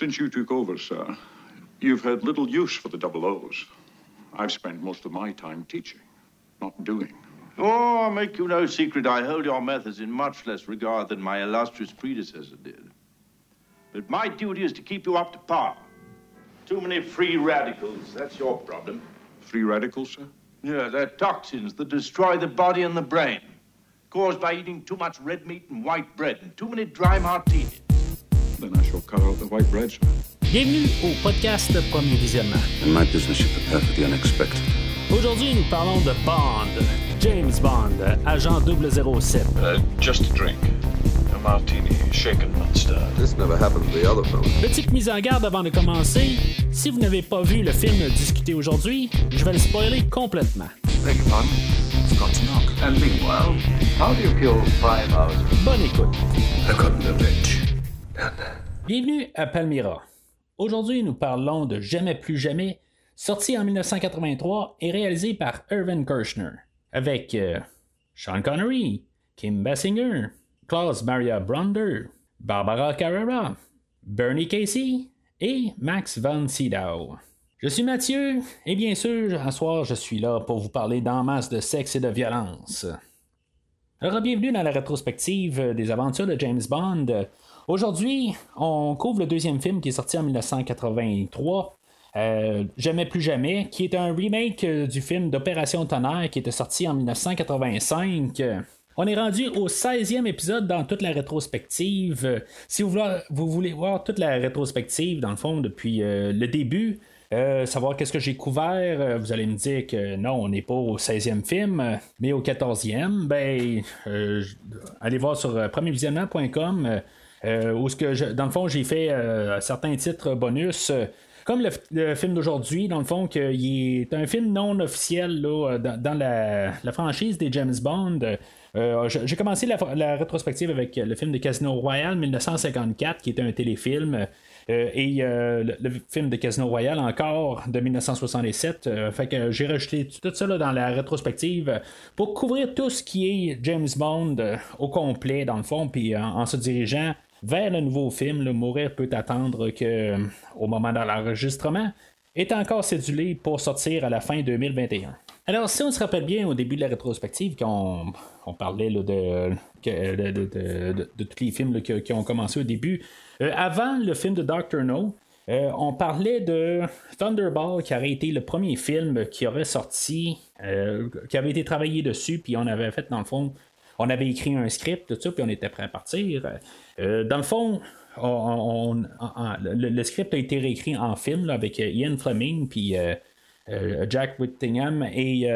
Since you took over, sir, you've had little use for the double O's. I've spent most of my time teaching, not doing. Oh, I'll make you no secret, I hold your methods in much less regard than my illustrious predecessor did. But my duty is to keep you up to par. Too many free radicals, that's your problem. Free radicals, sir? Yeah, they're toxins that destroy the body and the brain, caused by eating too much red meat and white bread and too many dry martinis. Then I shall cut out the white bread, sir. Bienvenue au podcast Premier Visionnement. In my business, you prepare for the unexpected. Aujourd'hui, nous parlons de Bond, James Bond, agent 007. Uh, just a drink. A martini, shaken, not stirred. This never happened to the other fellow. Petite mise en garde avant de commencer. Si vous n'avez pas vu le film discuté aujourd'hui, je vais le spoiler complètement. Beg your pardon? Forgot to knock. And meanwhile, how do you kill five hours? Bonne écoute. I got the bitch. Bienvenue à Palmyra. Aujourd'hui, nous parlons de Jamais plus jamais, sorti en 1983 et réalisé par Irvin Kershner, avec euh, Sean Connery, Kim Basinger, Klaus Maria Bronder, Barbara Carrera, Bernie Casey et Max von Sydow. Je suis Mathieu, et bien sûr, un soir, je suis là pour vous parler d'en masse de sexe et de violence. Alors, bienvenue dans la rétrospective des aventures de James Bond. Aujourd'hui, on couvre le deuxième film qui est sorti en 1983. euh, jamais plus jamais, qui est un remake euh, du film d'Opération Tonnerre qui était sorti en 1985. On est rendu au 16e épisode dans toute la rétrospective. Si vous voulez, voir toute la rétrospective, dans le fond, depuis euh, le début, savoir qu'est-ce que j'ai couvert, vous allez me dire que non, on n'est pas au 16e film, mais au 14e. Ben, allez voir sur premiervisionnement.com. euh, où ce que dans le fond, j'ai fait euh, certains titres bonus. comme le, film d'aujourd'hui, dans le fond, qu'il est un film non officiel là, euh, dans, la, franchise des James Bond. J'ai commencé la, rétrospective avec le film de Casino Royale 1954, qui était un téléfilm. et le, film de Casino Royale encore de 1967. euh, fait que j'ai rajouté tout ça là, dans la rétrospective pour couvrir tout ce qui est James Bond au complet, dans le fond, puis en se dirigeant vers le nouveau film, le Mourir peut attendre que euh, au moment de l'enregistrement est encore cédulé pour sortir à la fin 2021. Alors, si on se rappelle bien au début de la rétrospective, quand on, parlait là, de, tous les films qui, ont commencé au début, euh, avant le film de Doctor No, euh, on parlait de Thunderball qui aurait été le premier film qui aurait sorti, qui avait été travaillé dessus, puis on avait fait dans le fond on avait écrit un script, tout ça, puis on était prêt à partir. Euh, dans le fond, on- on- on- le, script a été réécrit en film avec euh, Ian Fleming, puis euh, Jack Whittingham et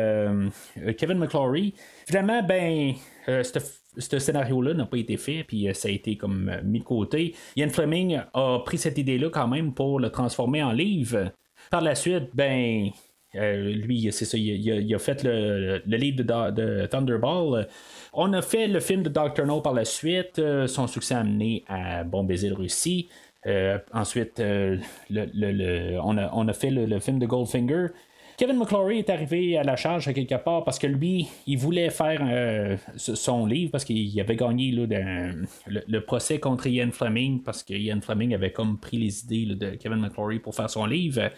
Kevin McClory. Finalement, ben, ce scénario-là n'a pas été fait, puis ça a été comme mis de côté. Ian Fleming a pris cette idée-là quand même pour le transformer en livre. Par la suite, ben, euh, lui, c'est ça, il, a- fait le, le livre de, Thunderball. On a fait le film de Doctor No par la suite. Euh, son succès a amené à Bon baiser de Russie. Euh, ensuite, on, a, fait le, film de Goldfinger. Kevin McClory est arrivé à la charge quelque part parce que lui, il voulait faire son livre parce qu'il avait gagné le, procès contre Ian Fleming parce que Ian Fleming avait comme pris les idées de Kevin McClory pour faire son livre.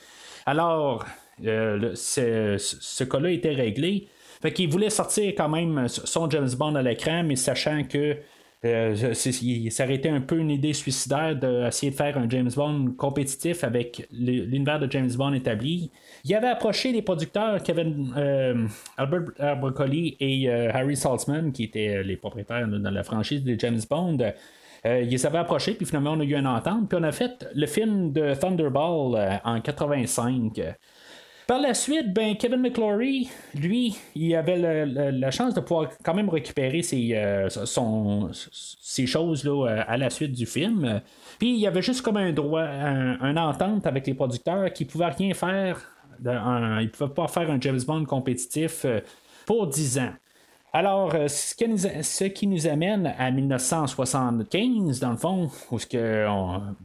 Alors, euh, ce, cas-là était réglé. Fait qu'il voulait sortir quand même son James Bond à l'écran, mais sachant que euh, ça aurait été un peu une idée suicidaire d'essayer de faire un James Bond compétitif avec l'univers de James Bond établi. Il avait approché les producteurs Kevin euh, Albert Abercrombie et euh, Harry Saltzman, qui étaient les propriétaires là, dans la franchise de James Bond. Euh, ils les avaient approchés, puis finalement on a eu une entente, puis on a fait le film de Thunderball euh, en 85. Par la suite, ben, Kevin McClory, lui, il avait la chance de pouvoir quand même récupérer ses, euh, son- ses choses là, euh, à la suite du film. Puis il y avait juste comme un droit, un, un entente avec les producteurs qui ne pouvaient rien faire. un- ils ne pouvaient pas faire un James Bond compétitif euh, pour 10 ans. Alors, euh, ce, qui nous, amène à 1975, dans le fond, où ce que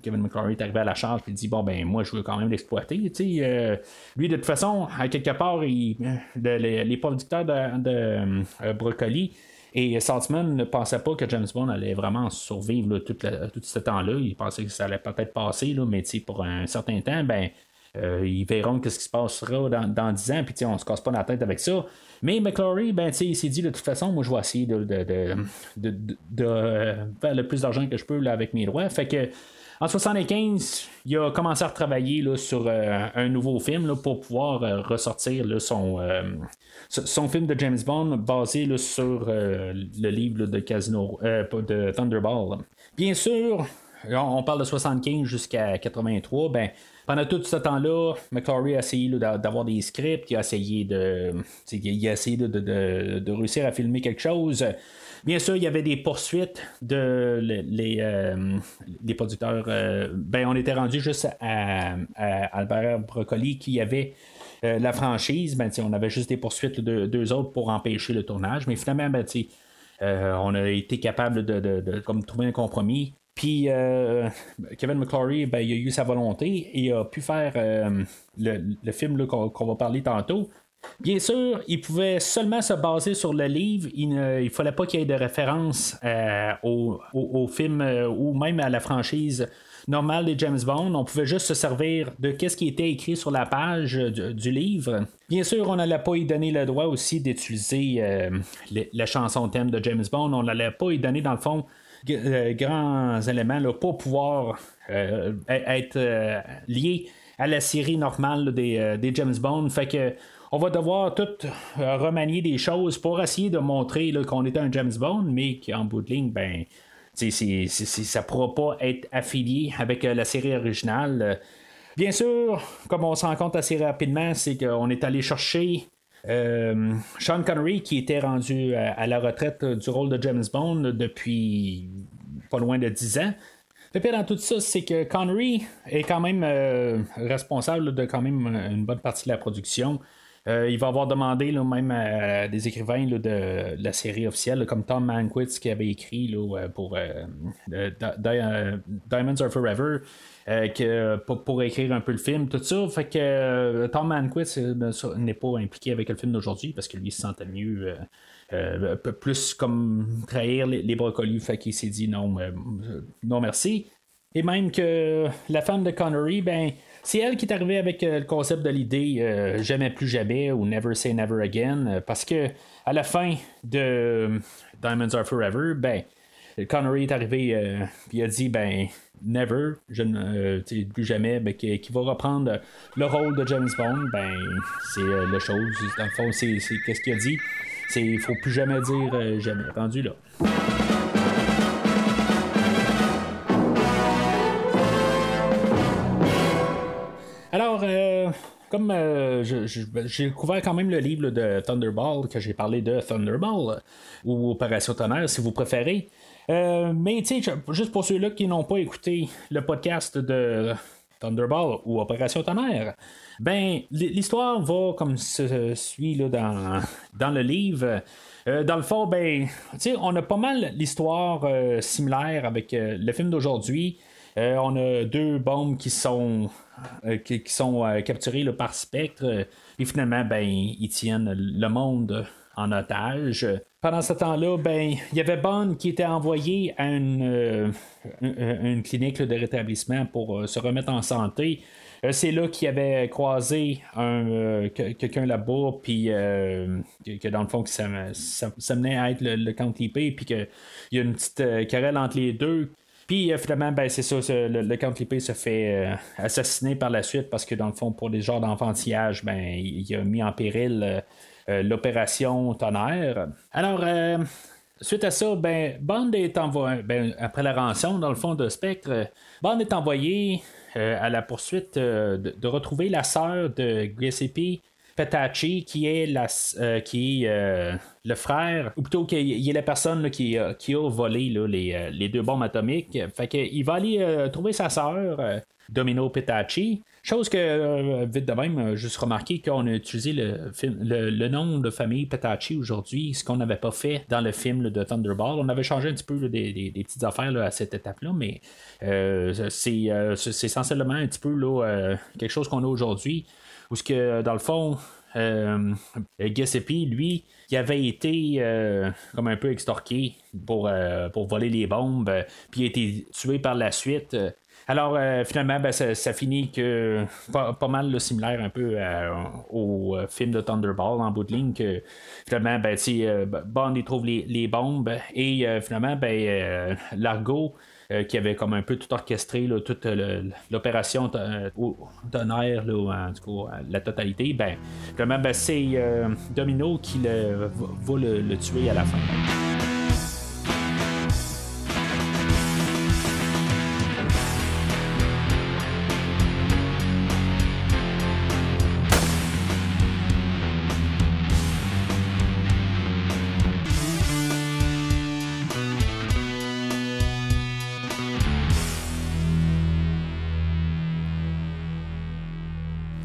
Kevin McClory est arrivé à la charge et dit Bon, ben, moi, je veux quand même l'exploiter. euh, lui, de toute façon, à quelque part, il- de- les, producteurs de, euh, Brocoli, Et Saltzman ne pensait pas que James Bond allait vraiment survivre tout, ce temps-là. Il pensait que ça allait peut-être passer, là, mais pour un certain temps, ben, euh, ils verront ce qui se passera dans, dans 10 ans, puis on se casse pas la tête avec ça. Mais McClory, ben, il s'est dit de toute façon, moi je vais essayer de, de, euh, faire le plus d'argent que je peux avec mes droits. Fait que en 75, il a commencé à retravailler là, sur euh, un nouveau film là, pour pouvoir ressortir son, son film de James Bond basé sur le livre de Casino de Thunderball. Bien sûr, on parle de 75 jusqu'à 83, ben pendant tout ce temps-là, McClory a essayé d'avoir des scripts, il a essayé de, il a essayé de, réussir à filmer quelque chose. Bien sûr, il y avait des poursuites de les, euh, producteurs. Euh, ben, on était rendu juste à, Albert Broccoli qui avait euh, la franchise. Ben, on avait juste des poursuites de deux autres pour empêcher le tournage. Mais finalement, ben, on a été capable de, trouver un compromis. Puis euh, Kevin McClory, ben, il a eu sa volonté et a pu faire euh, le, film qu'on, va parler tantôt. Bien sûr, il pouvait seulement se baser sur le livre. Il ne fallait pas qu'il y ait de référence euh, au, film ou même à la franchise normale des James Bond. On pouvait juste se servir de ce qui était écrit sur la page du, livre. Bien sûr, on n'allait pas y donner le droit aussi d'utiliser la chanson thème de James Bond. On n'allait pas y donner, dans le fond, grands éléments là, pour pouvoir euh, e-, être euh, lié à la série normale des, James Bond. Fait que on va devoir tout remanier des choses pour essayer de montrer qu'on est un James Bond, mais qu'en bout de ligne, ben, ça ne pourra pas être affilié avec la série originale. Bien sûr, comme on se rend compte assez rapidement, c'est qu'on est allé chercher euh, Sean Connery, qui était rendu à, la retraite du rôle de James Bond depuis pas loin de 10 ans. Le pire dans tout ça, c'est que Connery est quand même euh, responsable de quand même une bonne partie de la production. Euh, il va avoir demandé même à des écrivains de, la série officielle, comme Tom Mankiewicz qui avait écrit pour Diamonds Are Forever, euh, que, pour, écrire un peu le film, tout ça. Fait que euh, Tom Manquist euh, n'est pas impliqué avec le film d'aujourd'hui parce que lui il se sentait mieux. plus comme trahir les, brocolis, fait qu'il s'est dit non, non merci. Et même que la femme de Connery, ben, c'est elle qui est arrivée avec le concept de l'idée jamais plus jamais ou never say never again, parce que à la fin de Diamonds Are Forever, ben, Connery est arrivé il a dit ben Never, euh, plus jamais, mais qui, va reprendre le rôle de James Bond, ben c'est euh, la chose. Dans le fond, c'est, qu'est-ce qu'il a dit. C'est il faut plus jamais dire euh, jamais. Rendu là. Comme j'ai découvert quand même le livre de Thunderball, que j'ai parlé de Thunderball, ou Opération Tonnerre, si vous préférez. Euh, mais tu sais, juste pour ceux-là qui n'ont pas écouté le podcast de Thunderball ou Opération Tonnerre, ben l'histoire va comme se suit là, dans, dans le livre. Euh, dans le fond, ben, on a pas mal l'histoire euh, similaire avec le film d'aujourd'hui. On a deux bombes qui sont qui, sont capturées par Spectre. et finalement, ben, ils tiennent le monde en otage. Pendant ce temps-là, ben, il y avait Bond qui était envoyé à une, euh, clinique de rétablissement pour euh, se remettre en santé. Euh, c'est là qu'il avait croisé un, quelqu'un là-bas, puis que, dans le fond, ça, ça, menait à être le, le County P, puis qu'il y a une petite querelle entre les deux. Puis finalement, ben, c'est ça, le, le Count se fait assassiner par la suite parce que dans le fond, pour des genres d'enfantillage, ben, il, a mis en péril euh, l'opération Tonnerre. Alors, euh, suite à ça, ben, Bond est envoyé, ben, après la rançon, dans le fond de Spectre, Bond est envoyé euh, à la poursuite de, retrouver la sœur de Giuseppe Petacci, qui est, la, qui le frère, ou plutôt qu'il est la personne qui, a volé les, les, deux bombes atomiques. Fait qu'il va aller trouver sa sœur, Domino Petacci. Chose que, euh, vite de même, euh, juste remarqué qu'on a utilisé le, nom de famille Petacci aujourd'hui, ce qu'on n'avait pas fait dans le film de Thunderball. On avait changé un petit peu des, petites affaires à cette étape-là, mais euh, c'est essentiellement un petit peu quelque chose qu'on a aujourd'hui. Où ce que, dans le fond, euh, lui, qui avait été euh, comme un peu extorqué pour, euh, pour voler les bombes, euh, puis a été tué par la suite. Alors finalement, ben, ça, finit que pas, mal similaire un peu au film de Thunderball en bout de ligne que finalement ben, Bond il trouve les, les bombes et finalement ben, Largo euh, qui avait comme un peu tout orchestré là, toute l'opération euh, d'honneur, en tout cas, la totalité, ben, ben, c'est euh, Domino qui le, va le tuer à la fin.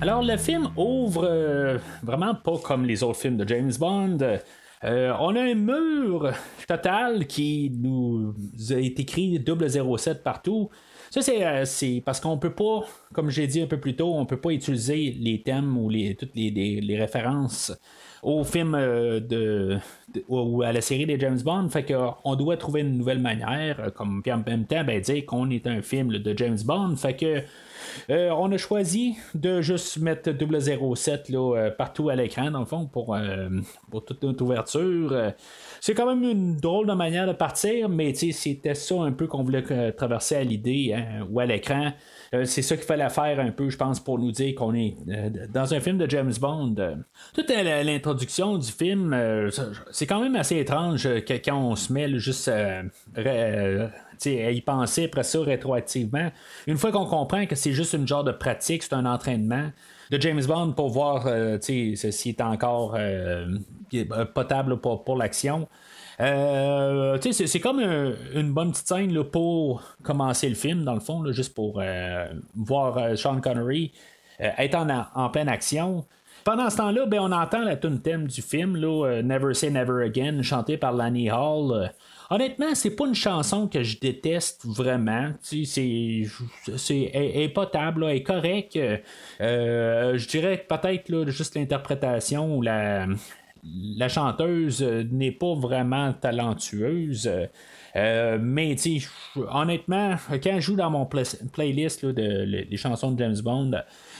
Alors, le film ouvre euh, vraiment pas comme les autres films de James Bond. Euh, on a un mur total qui nous été écrit 007 partout. Ça, euh, c'est, parce qu'on peut pas, comme j'ai dit un peu plus tôt, on peut pas utiliser les thèmes ou les, toutes les, références au film de, ou à la série des James Bond. Fait qu'on doit trouver une nouvelle manière, comme en même temps, dire qu'on est un film de James Bond. Fait que euh, on a choisi de juste mettre 007 là, euh, partout à l'écran, dans le fond, pour, euh, pour toute notre ouverture. C'est quand même une drôle de manière de partir, mais c'était ça un peu qu'on voulait traverser à l'idée, hein, ou à l'écran. c'est ça qu'il fallait faire un peu, je pense, pour nous dire qu'on est dans un film de James Bond. toute l'introduction du film, c'est quand même assez étrange quand on se met juste y penser après ça rétroactivement. Une fois qu'on comprend que c'est juste une genre de pratique, c'est un entraînement de James Bond pour voir euh, s'il est encore euh, potable pour, l'action. Euh, c'est comme une bonne petite scène pour commencer le film, dans le fond, juste pour voir Sean Connery être en, pleine action. Pendant ce temps-là, ben, on entend la tune thème du film, Never Say Never Again, chantée par Lanny Hall. Honnêtement, c'est pas une chanson que je déteste vraiment. C'est, c'est est, potable, est correct. Euh, je dirais peut-être juste l'interprétation ou la, chanteuse n'est pas vraiment talentueuse. Euh, mais honnêtement, quand je joue dans mon playlist de, les chansons de James Bond,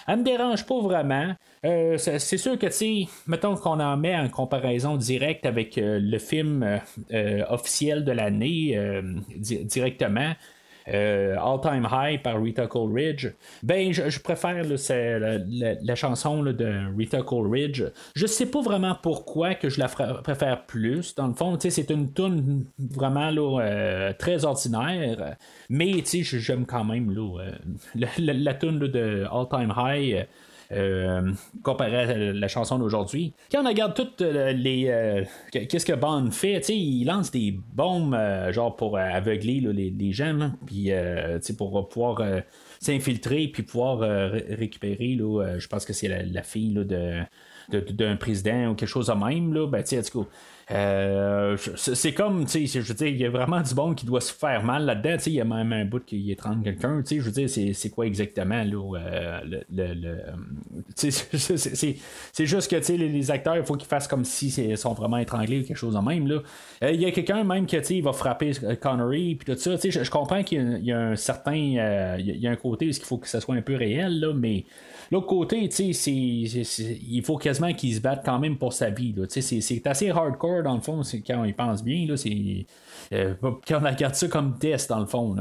elle me dérange pas vraiment. Euh, c'est sûr que, tu mettons qu'on en met en comparaison directe avec euh, le film euh, officiel de l'année directement. All Time High par Rita Coleridge, ben je, préfère la, chanson de Rita Coleridge. Je sais pas vraiment pourquoi que je la préfère plus. Dans le fond, c'est une tune vraiment là, très ordinaire, mais j'aime quand même la, la, tune de All Time High. Euh, comparé à la chanson d'aujourd'hui. Quand on regarde toutes euh, les. Euh, qu'est-ce que Bond fait, il lance des bombes, genre pour aveugler les, les, gens, puis pour pouvoir s'infiltrer, puis pouvoir récupérer, je pense que c'est la, fille de d'un président ou quelque chose de même, là, ben, sais, euh, c'est comme, tu sais, je veux dire, il y a vraiment du bon qui doit se faire mal là-dedans. Il y a même un bout qui étrangle quelqu'un. Je veux dire, c'est quoi exactement là, euh, le, le, C'est juste que les, les acteurs, il faut qu'ils fassent comme s'ils sont vraiment étranglés ou quelque chose de même. Là. Euh, il y a quelqu'un même qui il va frapper Connery puis tout ça. Je, je comprends qu'il y, a un certain. il y a un côté où il faut que ça soit un peu réel, là, mais L'autre côté, il faut quasiment qu'il se batte quand même pour sa vie. C'est assez hardcore dans le fond, quand y pense bien. Là, euh, quand on regarde ça comme test dans le fond.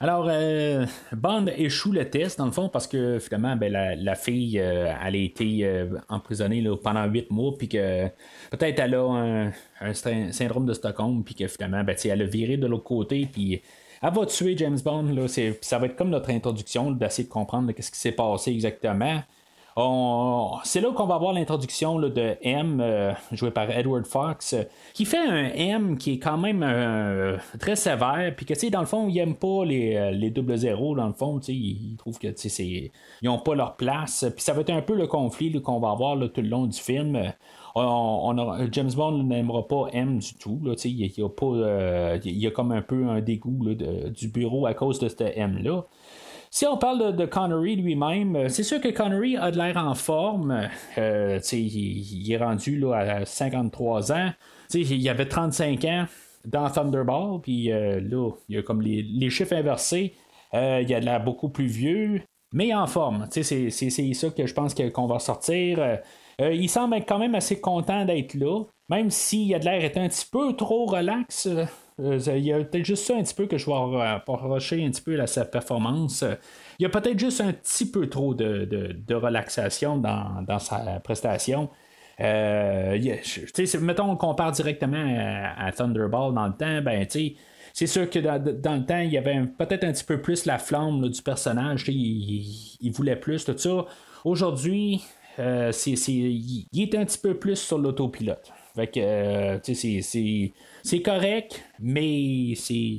Alors, euh, Bond échoue le test, dans le fond, parce que finalement, ben, la, fille, euh, elle a été emprisonnée pendant huit mois, puis que peut-être elle a un, syndrome de Stockholm, puis que finalement, ben, elle a viré de l'autre côté, puis elle va tuer James Bond. Là, ça va être comme notre introduction d'essayer de comprendre ce qui s'est passé exactement. C'est là qu'on va avoir l'introduction de M, euh, joué par Edward Fox, qui fait un M qui est quand même euh, très sévère, puis que, tu dans le fond, il n'aime pas les, euh, les double zéros, dans le fond, tu sais, il trouve que, ils n'ont pas leur place, puis ça va être un peu le conflit qu'on va avoir tout le long du film. James Bond n'aimera pas M du tout. il, y a pas, il y a comme un peu un dégoût du bureau à cause de ce M-là. Si on parle de, Connery lui-même, c'est sûr que Connery a de l'air en forme. il, il, est rendu là, à 53 ans. il avait 35 ans dans Thunderball, puis là, il y a comme les, les chiffres inversés. il a de l'air beaucoup plus vieux mais en forme. C'est, ça que je pense qu'on va sortir. Euh, euh, il semble être quand même assez content d'être là, même s'il a de l'air un petit peu trop relax. Euh, il y a peut-être juste ça un petit peu que je vais reprocher un petit peu à sa performance. Il y a peut-être juste un petit peu trop de, relaxation dans, sa prestation. mettons, on compare directement à, Thunderball dans le temps, ben, tu c'est sûr que dans, le temps, il y avait peut-être un petit peu plus la flamme du personnage. Il, voulait plus, tout ça. Aujourd'hui, euh, il, est un petit peu plus sur l'autopilote. Fait que, euh, c'est correct, mais c'est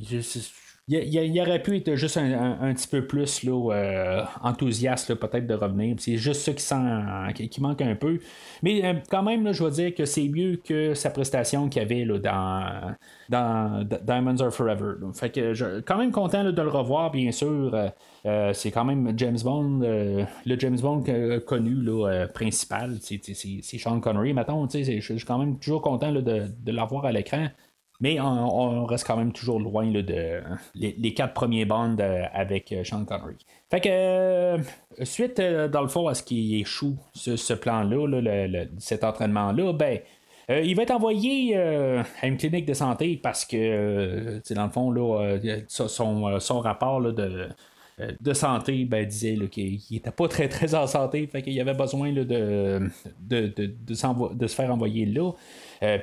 il, aurait pu être juste un, petit peu plus là, euh, enthousiaste peut-être de revenir. C'est juste ça qui, manque un peu. Mais euh, quand même, je veux dire que c'est mieux que sa prestation qu'il avait là, dans, Diamonds Are Forever. Fait que je quand même content de le revoir, bien sûr. Euh, c'est quand même James Bond, le James Bond connu là, principal. C'est Sean Connery, mettons. Je suis quand même toujours content de l'avoir à l'écran. Mais on, reste quand même toujours loin de les, quatre premiers bands euh, avec euh, Sean Connery. Fait que euh, suite dans le fond à ce qui échoue ce, plan-là, cet entraînement-là, ben il va être envoyé à une clinique de santé parce que dans le fond là, son, rapport de de santé ben, disait qu'il n'était pas très très en santé, fait qu'il avait besoin de, de, de, se faire envoyer là,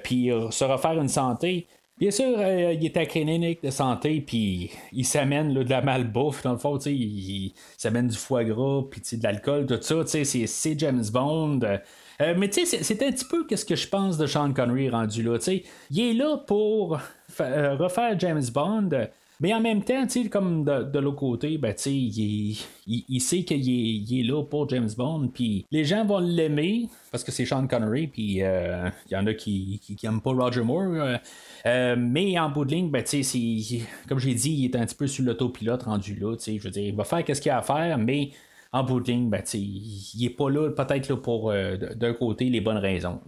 puis se refaire une santé. Bien sûr, euh, il est à clinique de santé, puis il s'amène de la malbouffe, dans le fond, il, il s'amène du foie gras, puis de l'alcool, tout ça, c'est James Bond. Euh, mais tu sais, c'est un petit peu ce que je pense de Sean Connery rendu là. sais il est là pour euh, refaire James Bond, mais en même temps, comme de, l'autre côté, ben, il, il, sait qu'il est, là pour James Bond, puis les gens vont l'aimer parce que c'est Sean Connery, puis il y en a qui, qui, pas Roger Moore. Euh, mais en bout de ligne, ben, comme j'ai dit, il est un petit peu sur l'autopilote rendu là. Je veux dire, il va faire ce qu'il a à faire, mais en bout de ligne, ben, il n'est pas là peut-être là, pour euh, d'un côté les bonnes raisons.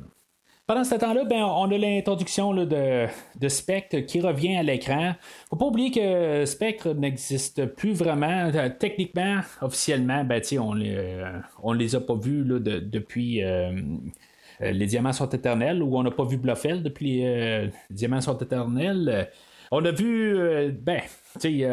Pendant ce temps-là, ben, on a l'introduction de, Spectre qui revient à l'écran. Faut pas oublier que Spectre n'existe plus vraiment. Euh, techniquement, officiellement, ben, on ne les a pas vus depuis euh, les Diamants sont éternels, où on n'a pas vu Bluffel depuis euh, les Diamants sont éternels. Euh, on a vu, ben,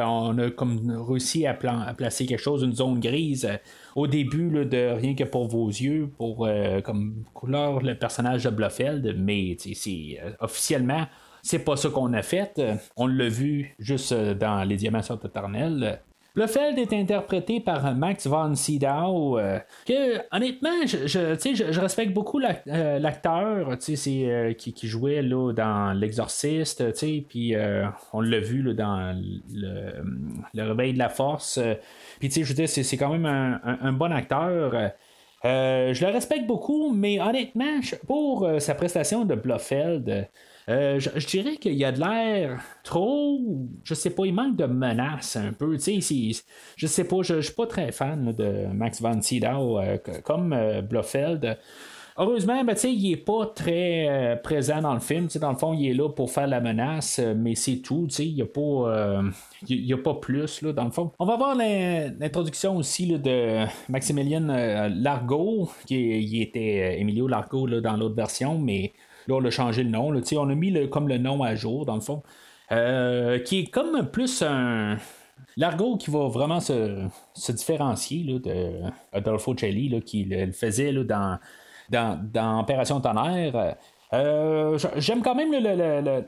on a comme réussi à, placer quelque chose, une zone grise au début de Rien que pour vos yeux, pour comme couleur le personnage de Bluffeld, mais c'est officiellement, c'est pas ça qu'on a fait. On l'a vu juste dans Les Diamants sont éternels. Blofeld est interprété par Max von Sydow, euh, que honnêtement, je, je, respecte beaucoup euh, l'acteur euh, qui, jouait là, dans L'Exorciste, puis on l'a vu là, dans le, le, Réveil de la Force. puis je c'est quand même un, bon acteur. je le respecte beaucoup, mais honnêtement, pour sa prestation de Blofeld, euh, je, dirais qu'il y a de l'air trop. Je sais pas, il manque de menace un peu. Tu sais, je sais pas, je, suis pas très fan de Max Van Sydow euh, comme euh, Blofeld. Heureusement, ben, il n'est pas très présent dans le film. dans le fond, il est là pour faire la menace, mais c'est tout. Il n'y a, pas, il a pas plus, là, dans le fond. On va voir l'introduction aussi de Maximilien Largo, qui, était Emilio Largo dans l'autre version, mais Là, on a changé le nom. Là, on a mis le, comme le nom à jour, dans le fond. Euh, qui est comme plus un. L'argot qui va vraiment se, différencier là, de Adolfo Celli, qui le, faisait là, dans, dans, dans, Opération Tonnerre. Euh, j'aime quand même le,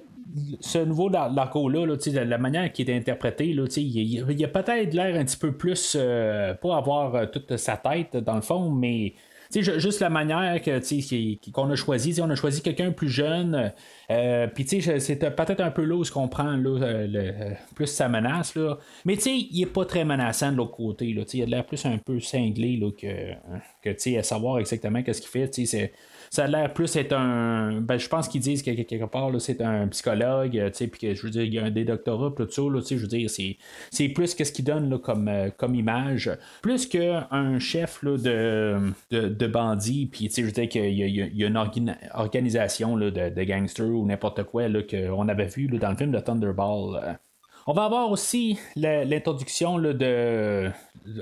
ce nouveau Largo-là, là, la manière qui est interprété, là, il, il, a peut-être l'air un petit peu plus, euh, pas avoir toute sa tête dans le fond, mais juste la manière que, qu'on a choisi, on a choisi quelqu'un plus jeune, euh, puis c'est peut-être un peu là où ce qu'on prend là, plus sa menace, là. mais il est pas très menaçant de l'autre côté, là, il a l'air plus un peu cinglé là, que, que à savoir exactement qu'est-ce qu'il fait, sais, ça a l'air plus être un. Ben, je pense qu'ils disent que quelque part, c'est un psychologue, euh, puis que je veux dire, il y a des doctorats, tout ça, là, je veux dire, c'est, plus qu'est-ce qu'il donne là, comme, euh, comme image. Plus qu'un chef là, de, de, de bandits, puis je veux dire qu'il y, a une organisation là, de, de gangsters ou n'importe quoi qu'on avait vu dans le film de Thunderball. On va avoir aussi l'introduction de,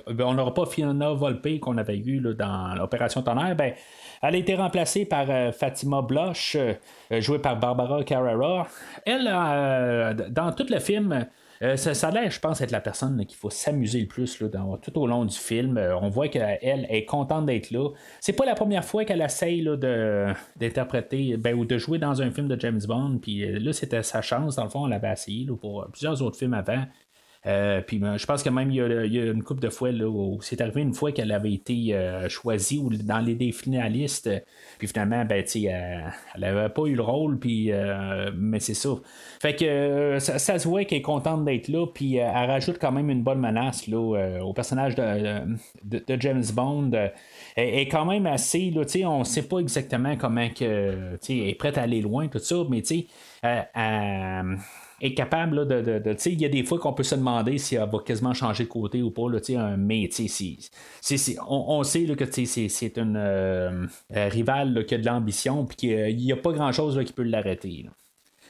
ben, On n'aura pas Fiona Volpe qu'on avait eu là, dans l'opération Tonnerre. Ben, elle a été remplacée par euh, Fatima Blush, euh, jouée par Barbara Carrera. Elle, euh, dans tout le film, ça, ça, je pense, être la personne qu'il faut s'amuser le plus dans, tout au long du film. on voit qu'elle est contente d'être là. C'est pas la première fois qu'elle essaye de, d'interpréter ben, ou de jouer dans un film de James Bond. Puis là, c'était sa chance. Dans le fond, on l'avait essayé pour plusieurs autres films avant. Euh, puis ben, je pense que même il y a, une couple de fois là, où c'est arrivé une fois qu'elle avait été euh, choisie ou dans les des finalistes. Puis finalement, ben, elle n'avait pas eu le rôle, puis, euh, mais c'est ça. Fait que ça, se voit qu'elle est contente d'être là, puis elle rajoute quand même une bonne menace là, au personnage de, de, James Bond. Elle est quand même assez, là, on ne sait pas exactement comment que, elle est prête à aller loin, tout ça, mais tu sais, est capable de. de, de il y a des fois qu'on peut se demander si elle va quasiment changer de côté ou pas, là, un, mais si, on, on, sait là, que c'est une euh, euh, rivale qui a de l'ambition puis qu'il n'y a pas grand-chose qui peut l'arrêter.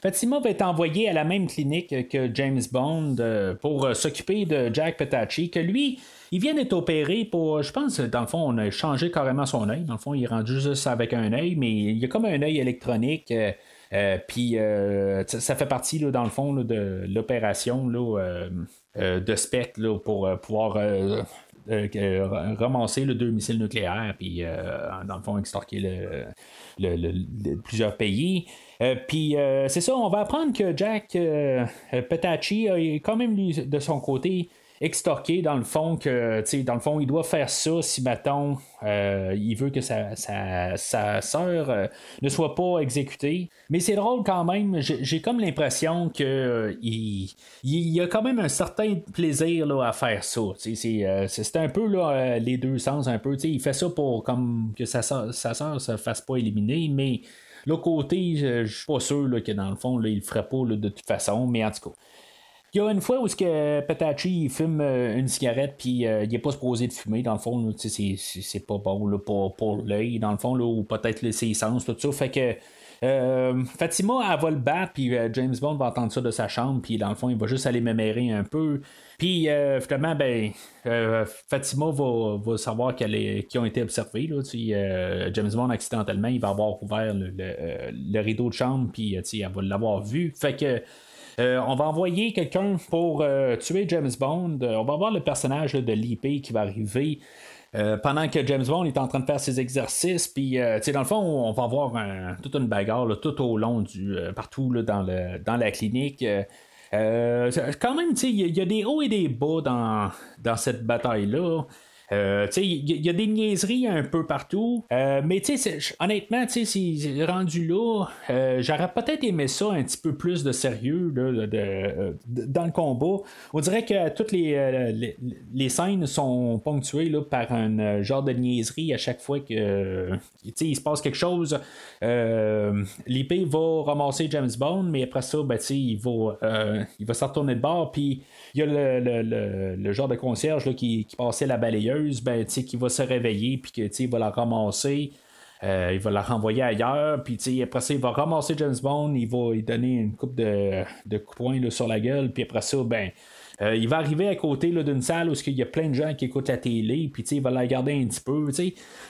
Fatima va être envoyé à la même clinique que James Bond euh, pour s'occuper de Jack Petacci, que lui, il vient d'être opéré pour, je pense, dans le fond, on a changé carrément son œil. Dans le fond, il est rendu juste avec un œil, mais il y a comme un œil électronique. Euh, puis euh, ça fait partie, dans le fond, de l'opération euh, de Spectre pour pouvoir ramasser le deux missiles nucléaires, puis dans le fond, extorquer plusieurs pays. puis c'est ça, on va apprendre que Jack Petacci a quand même, de son côté, extorqué dans le fond que dans le fond il doit faire ça si bâton euh, il veut que sa, sa, euh, ne soit pas exécutée. Mais c'est drôle quand même j'ai comme l'impression que euh, il, y a quand même un certain plaisir là, à faire ça c'est un peu là, les deux sens un peu il fait ça pour comme que sa soeur, sa soeur se fasse pas éliminer mais L'autre côté, je suis pas sûr que dans le fond, là, il le ferait pas de toute façon, mais en tout cas. Il y a une fois où Petachi fume euh, une cigarette puis euh, il n'est pas supposé de fumer dans le fond c'est pas bon pour, pour l'œil dans le fond ou peut-être ses sens tout ça. Fait que euh, Fatima elle va le battre puis James Bond va entendre ça de sa chambre puis dans le fond il va juste aller mémérer un peu. Puis finalement ben Fatima va, savoir qu'elle qu'ils ont été observés là, James Bond accidentellement il va avoir ouvert le, le rideau de chambre puis elle va l'avoir vu. Fait que euh, on va envoyer quelqu'un pour euh, tuer James Bond. Euh, on va voir le personnage de l'IP qui va arriver. pendant que James Bond est en train de faire ses exercices, puis dans le fond, on va avoir toute une bagarre tout au long du partout dans, la clinique. quand même, il y, a des hauts et des bas dans cette bataille-là. Euh, il y, a des niaiseries un peu partout. Euh, mais honnêtement, si rendu là, euh, j'aurais peut-être aimé ça un petit peu plus de sérieux dans le combat. On dirait que toutes les, les, scènes sont ponctuées là, par un genre de niaiserie à chaque fois que il se passe quelque chose. L'IP va ramasser James Bond, mais après ça, ben, il va, il va se retourner de bord. Puis il y a le, genre de concierge qui, qui passait la balayeuse ben, qui va se réveiller, puis qu'il va la ramasser. Euh, il va la renvoyer ailleurs, puis après ça, il va ramasser James Bond, il va lui donner une coupe de, de coups de poing sur la gueule, puis après ça, ben, euh, il va arriver à côté d'une salle où il y a plein de gens qui écoutent la télé, puis il va la regarder un petit peu.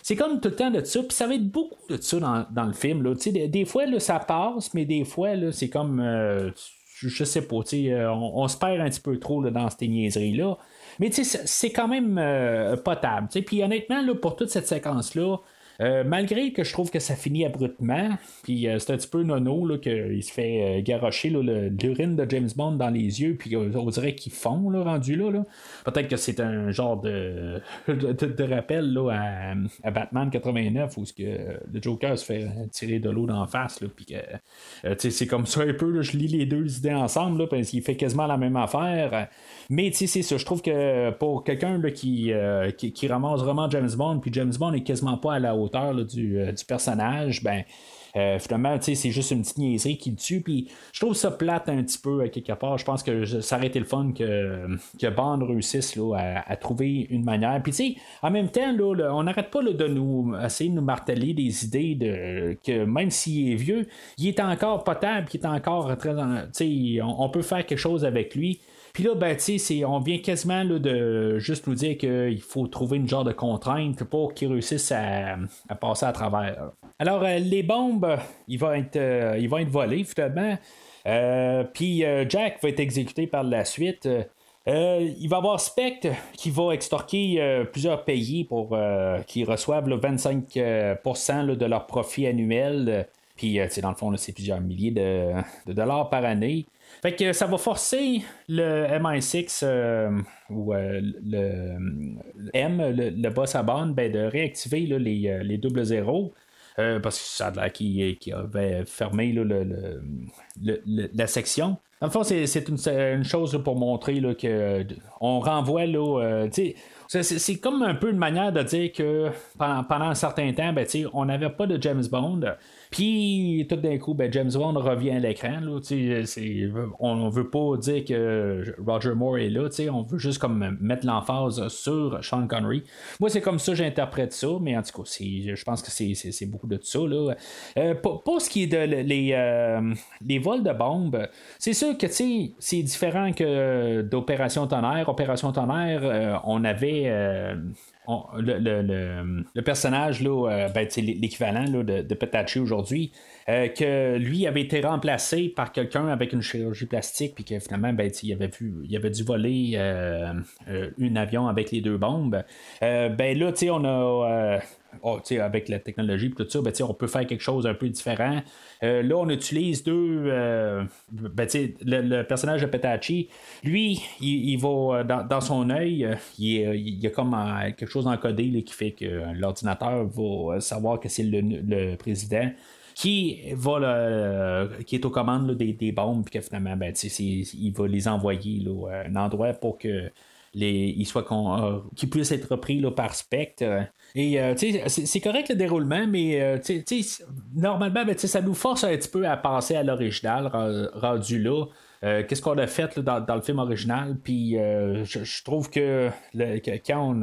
C'est comme tout le temps de ça, puis ça va être beaucoup de ça dans, le film. Là, des, des, fois, ça passe, mais des fois, c'est comme. Euh, je, sais pas, on, on se perd un petit peu trop dans ces niaiseries-là. Mais c'est quand même euh, potable. Puis honnêtement, pour toute cette séquence-là, Euh, malgré que je trouve que ça finit abruptement, puis euh, c'est un petit peu nono là, qu'il se fait euh, garrocher l'urine de James Bond dans les yeux, puis on dirait qu'il fond là, rendu là. Peut-être que c'est un genre de, rappel à, Batman 89 où le Joker se fait tirer de l'eau d'en face, puis c'est comme ça un peu, je lis les deux idées ensemble, parce qu'il fait quasiment la même affaire. Mais c'est ça, je trouve que pour quelqu'un qui, qui, qui, ramasse vraiment James Bond, puis James Bond est quasiment pas à la hauteur euh, du, personnage, ben. Euh, finalement, c'est juste une petite niaiserie qui le tue. Puis je trouve ça plate un petit peu à quelque part. Je pense que ça aurait été le fun que, que Bond réussisse là, à, trouver une manière. Puis tu sais, en même temps, là, on n'arrête pas de nous essayer de nous marteler des idées de que même s'il est vieux, il est encore potable, il est encore très. On, on peut faire quelque chose avec lui. Puis là, ben, on vient quasiment de juste nous dire qu'il faut trouver une genre de contrainte pour qu'ils réussissent à, passer à travers. Alors, euh, les bombes, ils vont être, euh, être volés, finalement. Euh, puis Jack va être exécuté par la suite. il va y avoir Spectre qui va extorquer plusieurs pays pour qu'ils reçoivent le 25% de leur profit annuel. Puis, dans le fond, c'est plusieurs milliers de, dollars par année. Fait que ça va forcer le MI6 euh, ou euh, le, M, le, boss à bande, ben, de réactiver les, euh, les double zéros. parce que ça a l'air qu'il avait fermé la section. Dans le fond, c'est une, chose pour montrer que on renvoie là. c'est comme un peu une manière de dire que pendant, pendant un certain temps, ben, on n'avait pas de James Bond. Puis tout d'un coup, ben, James Bond revient à l'écran. On ne veut pas dire que Roger Moore est là. On veut juste comme mettre l'emphase sur Sean Connery. Moi, c'est comme ça que j'interprète ça, mais en tout cas, je pense que c'est beaucoup de ça. Là. Euh, pour, ce qui est de les, euh, les vols de bombes, c'est sûr que c'est différent que d'Opération Tonnerre. Opération Tonnerre, euh, on avait le, personnage, là, euh, ben, l'équivalent de, de Petachi aujourd'hui, euh, que lui avait été remplacé par quelqu'un avec une chirurgie plastique, puis que finalement, ben, il, avait avait dû voler euh, un avion avec les deux bombes. ben là, on a oh, avec la technologie et tout ça, ben, on peut faire quelque chose un peu différent. Euh, là, on utilise deux. Euh, ben, le, personnage de Petachi, lui, il, va euh, dans, son œil, il, y a comme quelque chose encodé qui fait que l'ordinateur va savoir que c'est le, président qui va qui est aux commandes des, bombes puis que finalement ben, il va les envoyer là, à un endroit pour que les, il soit qu'il puisse être pris là, par Spectre et euh, c'est correct le déroulement, mais euh, normalement, ben, ça nous force un petit peu à penser à l'original rendu là. Euh, qu'est-ce qu'on a fait dans, le film original? Puis je, trouve que, quand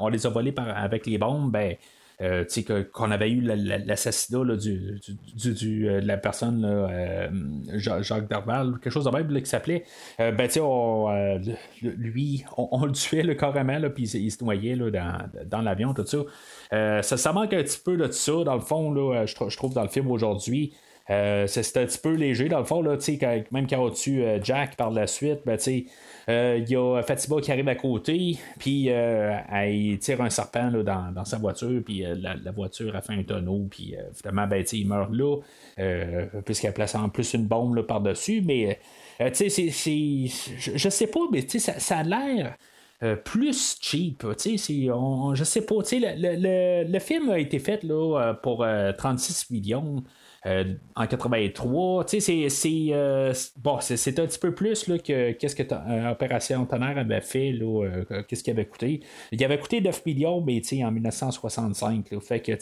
on, les a volés avec les bombes, ben, euh, qu'on avait eu l'assassinat du, du, euh, de la personne, euh, Jacques Darval, quelque chose de même qui s'appelait. ben, on, lui, on, le tuait carrément, puis il, se noyait dans, dans l'avion, tout ça. ça. manque un petit peu de ça, dans le fond, là, je, trouve, dans le film aujourd'hui. c'est un petit peu léger dans le fond, là, même quand on tue Jack par la suite, ben, euh, il y a Fatima qui arrive à côté, puis euh, elle tire un serpent dans, sa voiture, puis euh, la, voiture a fait un tonneau, puis finalement, ben, il meurt là, puisqu'elle place en plus une bombe par-dessus, mais tu sais, je, je sais pas, mais ça, ça a l'air. plus cheap. On, je sais pas. Le, le, le, film a été fait là, pour 36 millions. Euh, en 83. Tu sais, c'est, euh, bon, c'est, un petit peu plus là, que qu'est-ce que euh, Opération Tonnerre avait fait, qu'est-ce qu'il avait coûté? Il avait coûté 9 millions, mais en 1965. Là, fait que,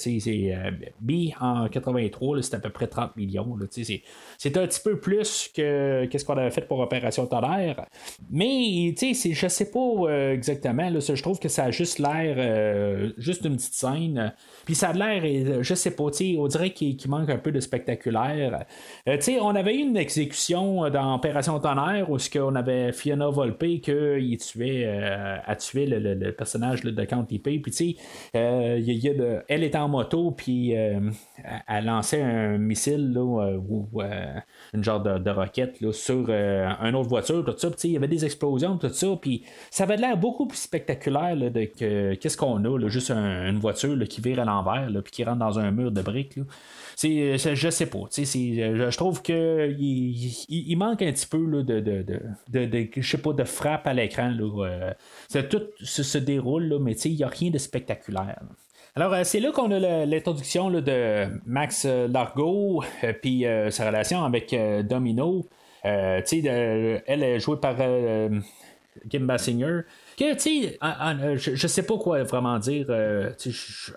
en 83, c'était à peu près 30 millions. C'est, un petit peu plus que qu'est-ce qu'on avait fait pour Opération Tonnerre. Mais, tu sais, je sais pas exactement. Je trouve que ça a juste l'air, juste une petite scène. Puis ça a l'air, je sais pas, on dirait qu'il, manque un peu de spectaculaire. tu sais, on avait eu une exécution dans Opération Tonnerre où on avait Fiona Volpe qui tuait, a tué le, personnage de County P. Puis tu sais, elle était en moto puis elle lançait un missile ou une genre de, roquette sur une autre voiture, tout ça. Il y avait des explosions, tout ça. Puis ça avait l'air beaucoup plus spectaculaire de que qu'est-ce qu'on a, juste une voiture qui vire à l'envers, puis qui rentre dans un mur de briques. C'est, je sais pas. Je trouve que il, manque un petit peu de, je sais pas, de frappe à l'écran. Euh, tout se, déroule, mais il n'y a rien de spectaculaire. Alors, euh, c'est là qu'on a l'introduction de Max euh, Largo, puis sa relation avec Domino. elle est jouée par Kim Basinger. Que, tu je, je, sais pas quoi vraiment dire.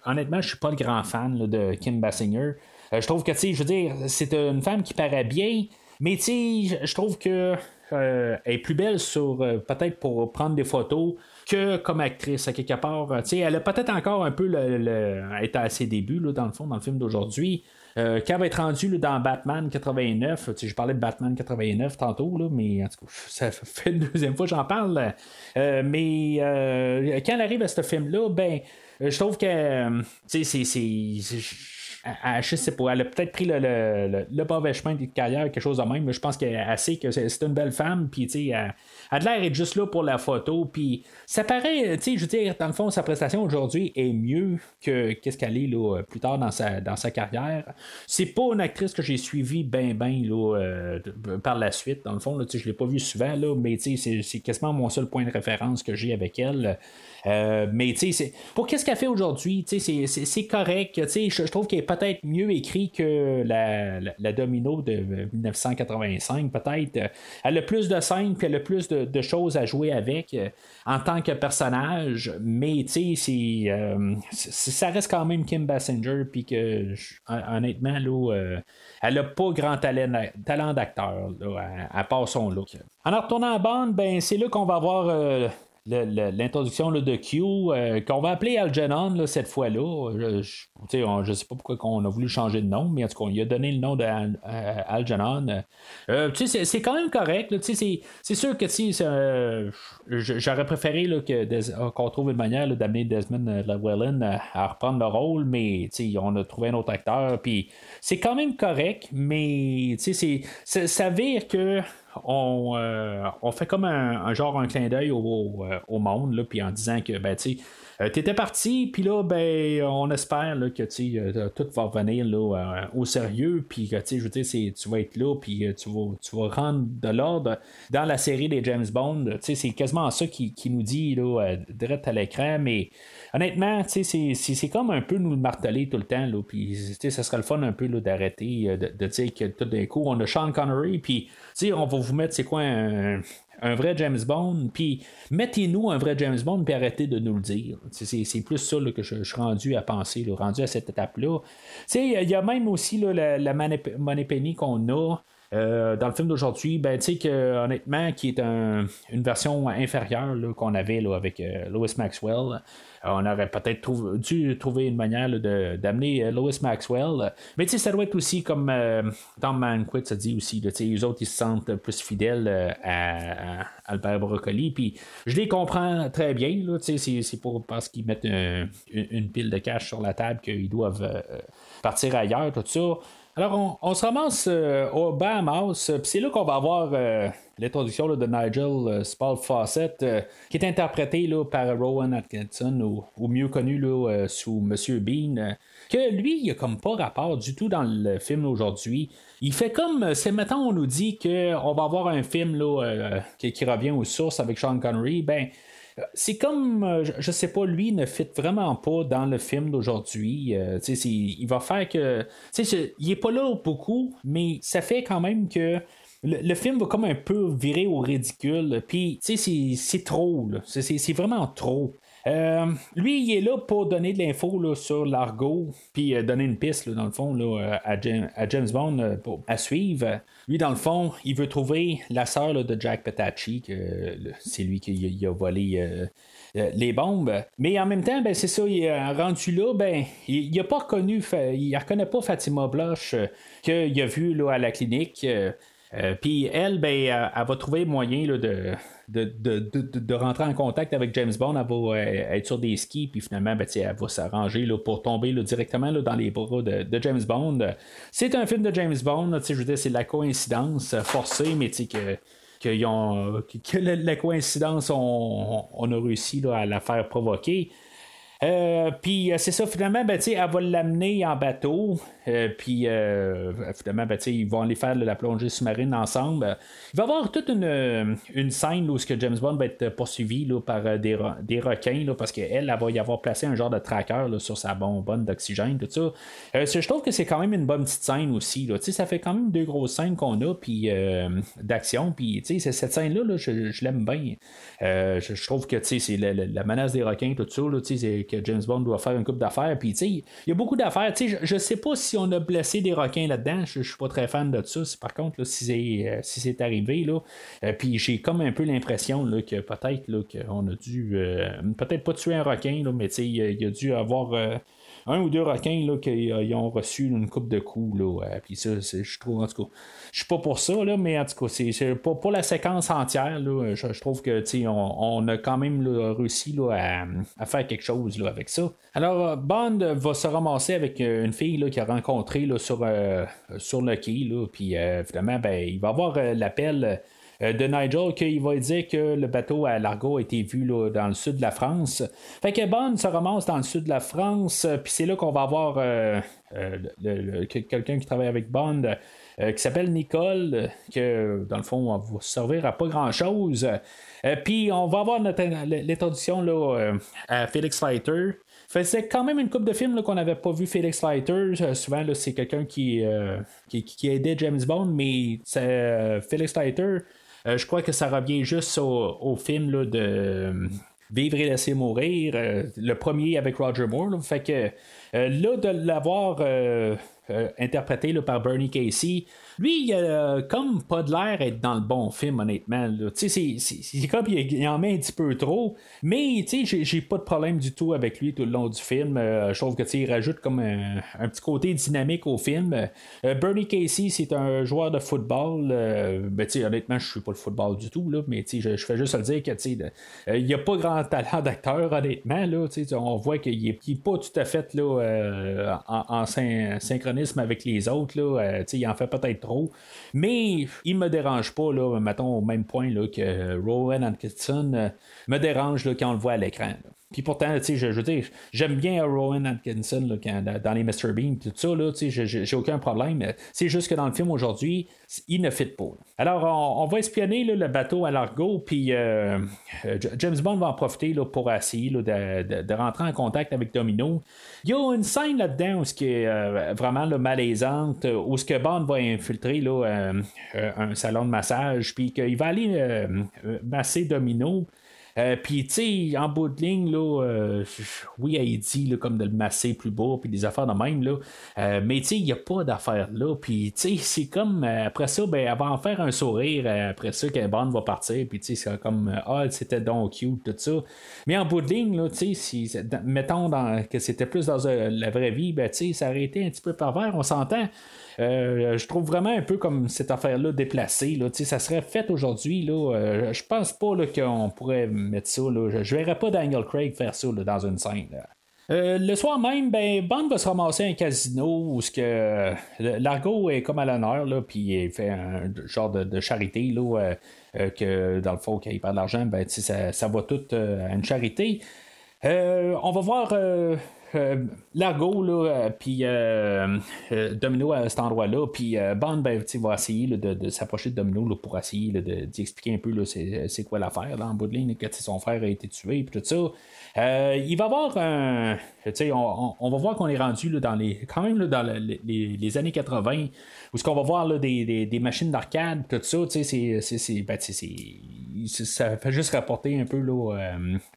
honnêtement, je suis pas le grand fan de Kim Basinger. Euh, je trouve que, tu je veux dire, c'est une femme qui paraît bien, mais je trouve que euh, est plus belle sur euh, peut-être pour prendre des photos que comme actrice à quelque part. elle a peut-être encore un peu le, est à ses débuts dans le fond dans le film d'aujourd'hui. Quand elle va être rendue dans Batman 89, je parlais de Batman 89 tantôt, là, mais en tout cas, ça fait une deuxième fois que j'en parle. mais quand elle arrive à ce film-là, ben, je trouve que c'est elle, je sais elle a peut-être pris le, le, le, mauvais chemin de carrière, quelque chose de même, mais je pense qu'elle sait que c'est une belle femme, puis tu sais, elle, a de l'air être juste là pour la photo, puis ça paraît, tu sais, je veux dire, dans le fond, sa prestation aujourd'hui est mieux que qu'est-ce qu'elle est là, plus tard dans sa, dans sa carrière. C'est pas une actrice que j'ai suivie ben ben là, euh, par la suite, dans le fond, là, je l'ai pas vue souvent, là, mais tu sais, c'est quasiment mon seul point de référence que j'ai avec elle. Euh, mais pour qu'est-ce qu'elle fait aujourd'hui, c'est correct. Je, trouve qu'elle est peut-être mieux écrit que la, la, Domino de 1985, peut-être. Elle a plus de scènes, puis elle a plus de, choses à jouer avec euh, en tant que personnage. Mais euh, ça reste quand même Kim Bassinger, puis que honnêtement, là, elle n'a pas grand talent, talent d'acteur, à, part son look. En retournant à bande, ben, c'est là qu'on va voir l'introduction de Q, euh, qu'on va appeler Algernon cette fois-là. Je ne sais pas pourquoi on a voulu changer de nom, mais en tout cas, on lui a donné le nom d'Algernon. Euh, c'est quand même correct. C'est sûr que j'aurais préféré ah, qu'on trouve une manière d'amener Desmond Llewellyn à, reprendre le rôle, mais on a trouvé un autre acteur. C'est quand même correct, mais ça vire que euh, on, fait comme un, genre un clin d'œil au, euh, monde, là, puis en disant que ben, tu euh, étais parti, puis là, ben, on espère que tout va revenir là, au sérieux, puis que je veux dire, tu vas être là, puis tu vas, tu vas rendre de l'ordre dans la série des James Bond. C'est quasiment ça qui, nous dit là, direct à l'écran, mais honnêtement, c'est comme un peu nous le marteler tout le temps, puis ça serait le fun un peu d'arrêter de, de, dire que tout d'un coup, on a Sean Connery, puis on va vous mettre, c'est quoi, un, vrai James Bond, puis mettez-nous un vrai James Bond, puis arrêtez de nous le dire. C'est plus ça que je, suis rendu à penser, rendu à cette étape-là. Il y a même aussi la, la money penny qu'on a. Euh, dans le film d'aujourd'hui, ben, honnêtement, qui est une version inférieure qu'on avait avec euh, Lois Maxwell. Euh, on aurait peut-être dû trouver une manière d'amener euh, Lois Maxwell. Mais tu sais, ça doit être aussi comme euh, Tom Manquit ça dit aussi. les autres, ils se sentent plus fidèles à, Albert Broccoli. Puis je les comprends très bien. C'est pas parce qu'ils mettent une, pile de cash sur la table qu'ils doivent partir ailleurs, tout ça. Alors, on, se ramasse au Bahamas, puis c'est là qu'on va avoir l'introduction de Nigel euh, Spall Fawcett, euh, qui est interprété là, par Rowan Atkinson, ou, mieux connu là, euh, sous Monsieur Bean. que lui, il a comme pas rapport du tout dans le film aujourd'hui. Il fait comme, c'est maintenant on nous dit qu'on va avoir un film là, qui, revient aux sources avec Sean Connery, ben c'est comme, je, sais pas, lui ne fit vraiment pas dans le film d'aujourd'hui. il va faire que. Il est pas là beaucoup, mais ça fait quand même que le, film va comme un peu virer au ridicule. Puis, tu sais, c'est trop. C'est vraiment trop. Euh, lui, il est là pour donner de l'info sur l'argot, puis euh, donner une piste, dans le fond, là, à, James, Bond euh, à suivre. Lui, dans le fond, il veut trouver la sœur de Jack Petacci, que c'est lui qui a, volé. les bombes. Mais en même temps, ben, c'est ça, il est rendu là, ben, il n'a pas reconnu, il ne reconnaît pas Fatima Blush qu'il a vu là, à la clinique. Puis elle, ben, elle, va trouver moyen là, de, de, rentrer en contact avec James Bond, elle va euh, être sur des skis, puis finalement, ben, elle va s'arranger pour tomber directement dans les bras de, James Bond. C'est un film de James Bond, je veux dire, c'est la coïncidence forcée, mais que que, que la, coïncidence, on, a réussi à la faire provoquer. Euh, puis euh, c'est ça, finalement, ben, elle va l'amener en bateau. Euh, puis finalement, ben, ils vont aller faire la plongée sous-marine ensemble. Il va y avoir toute une, une scène où que James Bond va être poursuivi là, par des, des requins, là, parce qu'elle, elle va y avoir placé un genre de tracker sur sa bonbonne d'oxygène, tout ça. je trouve que c'est quand même une bonne petite scène aussi. Ça fait quand même deux grosses scènes qu'on a puis d'action. Puis cette scène-là, je, l'aime bien. Je, trouve que c'est la, la, menace des requins, tout ça, là, que James Bond doit faire une coupe d'affaires. Puis, tu sais, il y a beaucoup d'affaires. Je, sais pas si on a blessé des requins là-dedans. Je, suis pas très fan de ça. Par contre, si c'est euh, si c'est arrivé, là, euh, j'ai comme un peu l'impression que peut-être qu'on a dû euh, peut-être pas tuer un requin, mais tu sais, il, a dû avoir un ou deux requins là, qui ont reçu une coupe de coups. Là, puis ça, je trouve, en tout cas, je suis pas pour ça, là, mais en tout cas, c'est, pour, pour, la séquence entière, je, trouve que on, on, a quand même réussi là, à, faire quelque chose là, avec ça. Alors, euh, Bond va se ramasser avec euh, une fille qu'il a rencontrée sur, euh, sur le quai, là, puis ben, il va avoir l'appel de Nigel qu'il va dire que le bateau à Largo a été vu là, dans le sud de la France. Fait que Bond se ramasse dans le sud de la France, puis c'est là qu'on va avoir quelqu'un qui travaille avec Bond euh, qui s'appelle Nicole, euh, que dans le fond, on va servir à pas grand-chose. Euh, puis on va avoir l'introduction à Felix Leiter. C'est quand même une coupe de films qu'on n'avait pas vu Felix Leiter. souvent, c'est quelqu'un qui, qui, aidait James Bond, mais Felix Leiter, je crois que ça revient juste au, film de Vivre et laisser mourir, le premier avec Roger Moore. fait que là, de l'avoir euh, interprété par Bernie Casey. Lui, il a comme pas de l'air être dans le bon film, honnêtement. C'est comme il, en met un petit peu trop, mais j'ai pas de problème du tout avec lui tout le long du film. Euh, je trouve que il rajoute comme un, petit côté dynamique au film. Euh, Bernie Casey, c'est un joueur de football. ben, honnêtement, je suis pas le football du tout, là, mais je, je fais juste le dire qu'il il a pas grand talent d'acteur, honnêtement. Là, on voit qu'il est, pas tout à fait là, en, en synchronisme avec les autres. Là, euh, il en fait peut-être trop. Mais il me dérange pas, là, mettons, au même point là, que Rowan Atkinson euh, me dérange là, quand on le voit à l'écran. Puis pourtant, je, je dire, j'aime bien Rowan Atkinson dans les Mr. Bean, tout ça, là, j'ai aucun problème. C'est juste que dans le film aujourd'hui, il ne fit pas. Alors, on, va espionner le bateau à l'argot, puis euh, James Bond va en profiter là, pour essayer de, rentrer en contact avec Domino. Il y a une scène là-dedans où ce qui est euh, vraiment malaisante, où ce que Bond va infiltrer là, euh, un salon de massage, puis qu'il va aller masser Domino. Euh, puis, tu sais, en bout de ligne, là, euh, oui, elle dit comme de le masser plus bas, puis des affaires de même, là. Euh, mais, tu sais, il n'y a pas d'affaires là. Puis, tu sais, c'est comme, après ça, ben, elle va en faire un sourire, après ça, qu'elle bande va partir, puis, tu sais, c'est comme, ah, c'était donc cute, tout ça. Mais en bout de ligne, là, tu sais, si, mettons que c'était plus dans la vraie vie, ben, tu sais, ça aurait été un petit peu pervers, on s'entend. Euh, je trouve vraiment un peu comme cette affaire-là déplacée. Là. Ça serait fait aujourd'hui. Là, euh, je pense pas qu'on pourrait mettre ça. Là. Je, ne verrais pas Daniel Craig faire ça dans une scène. Euh, le soir même, ben, va se ramasser un casino où que l'argot est comme à l'honneur, puis il fait un genre de, charité, là, que dans le fond, quand il perd de l'argent, ben, ça, ça va tout à une charité. on va voir euh, Largo, là, euh, puis euh, Domino à cet endroit-là, puis Bond ben, va essayer de, s'approcher de Domino pour essayer d'y expliquer un peu c'est, quoi l'affaire en bout de ligne, que son frère a été tué, puis tout ça. il va avoir un. On, on, va voir qu'on est rendu dans les, quand même dans les, années 80, où ce qu'on va voir des, machines d'arcade, tout ça, c'est, ben, ça fait juste rapporter un peu là,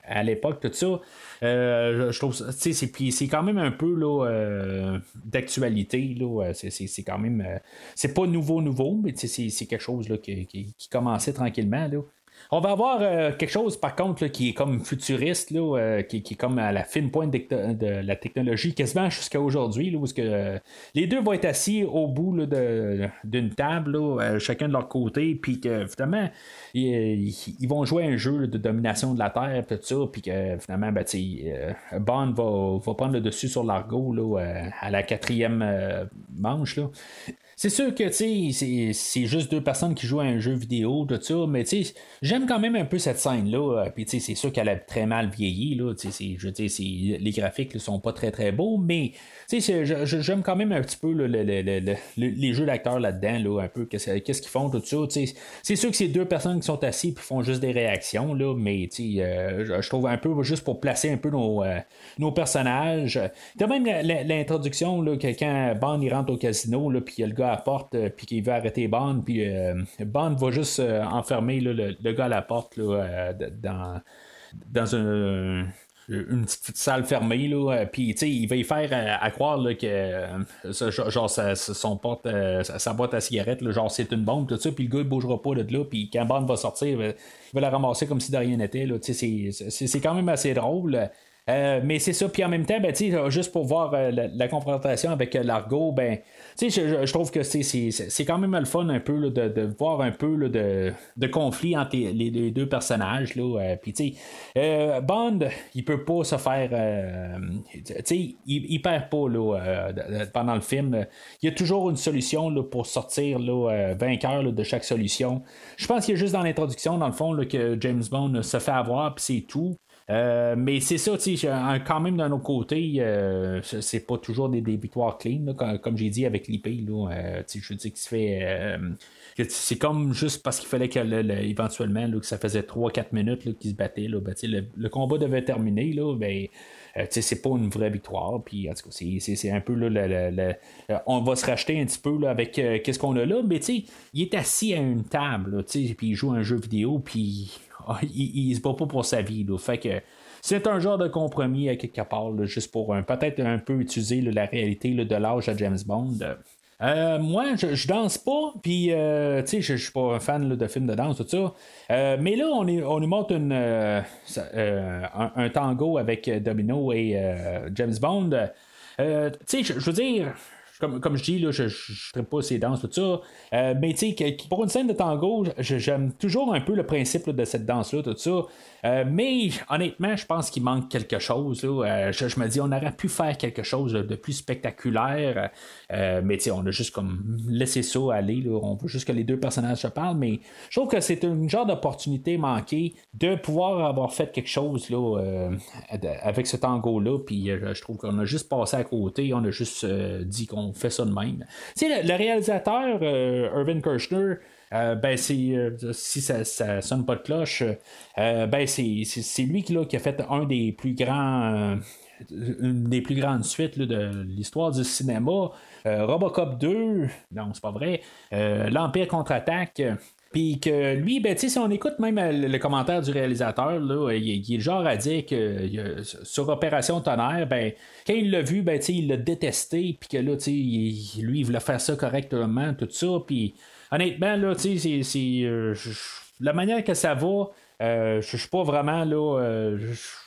à l'époque, tout ça. je trouve c'est, c'est quand même un peu là, d'actualité. Là, c'est, quand même. c'est pas nouveau, nouveau, mais c'est, quelque chose là, qui, qui, qui commençait tranquillement. Là. On va avoir euh, quelque chose, par contre, qui est comme futuriste, euh, qui, est comme à la fine pointe de, la technologie, quasiment jusqu'à aujourd'hui, où euh, les deux vont être assis au bout d'une table, chacun de leur côté, puis que finalement, ils, vont jouer un jeu de domination de la Terre, tout ça, puis que finalement, ben, Bond va, prendre le dessus sur l'argot à la quatrième manche. C'est sûr que c'est juste deux personnes qui jouent à un jeu vidéo, tout ça, mais j'aime quand même un peu cette scène-là. Euh, puis c'est sûr qu'elle a très mal vieilli. Là, je les graphiques ne sont pas très très beaux, mais j'aime quand même un petit peu les jeux d'acteurs là-dedans, là, un peu qu'est-ce qu'ils font, tout ça. C'est sûr que c'est deux personnes qui sont assises et font juste des réactions, là, mais euh, je trouve un peu juste pour placer un peu nos, euh, nos personnages. De même l'introduction, que quand Bond il rentre au casino, puis il y a le gars la porte, euh, puis qu'il veut arrêter Bond, puis Bond va juste enfermer le, gars à la porte dans, dans un une petite salle fermée là puis il va y faire à, croire que genre son porte sa, boîte à cigarettes genre c'est une bombe tout ça puis le gars il bougera pas de là puis quand Bond va sortir il va, la ramasser comme si de rien n'était c'est quand même assez drôle euh, mais c'est ça, puis en même temps, ben, juste pour voir euh, la, confrontation avec euh, l'argot, ben, je, je, trouve que c'est quand même le fun un peu de, voir un peu de, de, conflit entre les, deux personnages. puis Bond, il peut pas se faire. il, il perd pas pendant le film. Il y a toujours une solution pour sortir vainqueur de chaque solution. Je pense qu'il y a juste dans l'introduction, dans le fond, que James Bond se fait avoir, puis c'est tout. Euh, mais c'est ça, quand même d'un autre côté, euh, c'est pas toujours des, victoires clean, comme, j'ai dit avec l'IP. Euh, je dis que fait. c'est comme juste parce qu'il fallait que éventuellement que ça faisait 3-4 minutes qu'ils se battaient. Ben, le, combat devait terminer. Là, ben, c'est pas une vraie victoire. Puis, en tout cas, c'est un peu on va se racheter un petit peu avec qu'est-ce qu'on a là. Mais il est assis à une table, puis il joue un jeu vidéo, puis ah, il, se bat pas pour sa vie. Fait que c'est un genre de compromis à quelque part, juste pour peut-être un peu utiliser la réalité de l'âge à James Bond. Euh, moi, je, danse pas, puis euh, tu sais, je, suis pas un fan de films de danse, tout ça. Euh, mais là, on, est, on nous montre un, tango avec Domino et James Bond. tu sais, je veux dire, comme, je dis, là, je ne pas ces danses, tout ça. Mais tu sais, pour une scène de tango, j'aime toujours un peu le principe de cette danse-là, tout ça. Euh, mais honnêtement, je pense qu'il manque quelque chose. Euh, je, me dis, on aurait pu faire quelque chose de plus spectaculaire. mais tu sais, on a juste comme laissé ça aller. On veut juste que les deux personnages se parlent. Mais je trouve que c'est une genre d'opportunité manquée de pouvoir avoir fait quelque chose là, avec ce tango-là. Puis je trouve qu'on a juste passé à côté. On a juste dit qu'on fait ça de même. Sais, le, réalisateur euh, Irvin Kirchner, euh, ben euh, si ça, ça, sonne pas de cloche, ben c'est lui qui, a fait un des plus grands une des plus grandes suites de l'histoire du cinéma. Robocop 2, non, c'est pas vrai. L'Empire contre-attaque. Puis que lui, ben, si on écoute même euh, le, commentaire du réalisateur, là, il, est genre à dire que sur Opération Tonnerre, ben, quand il l'a vu, ben, il l'a détesté, puis que là, lui, il voulait faire ça correctement, tout ça. Puis honnêtement, là, c'est, euh, la manière que ça va, euh, je suis pas vraiment là. Euh,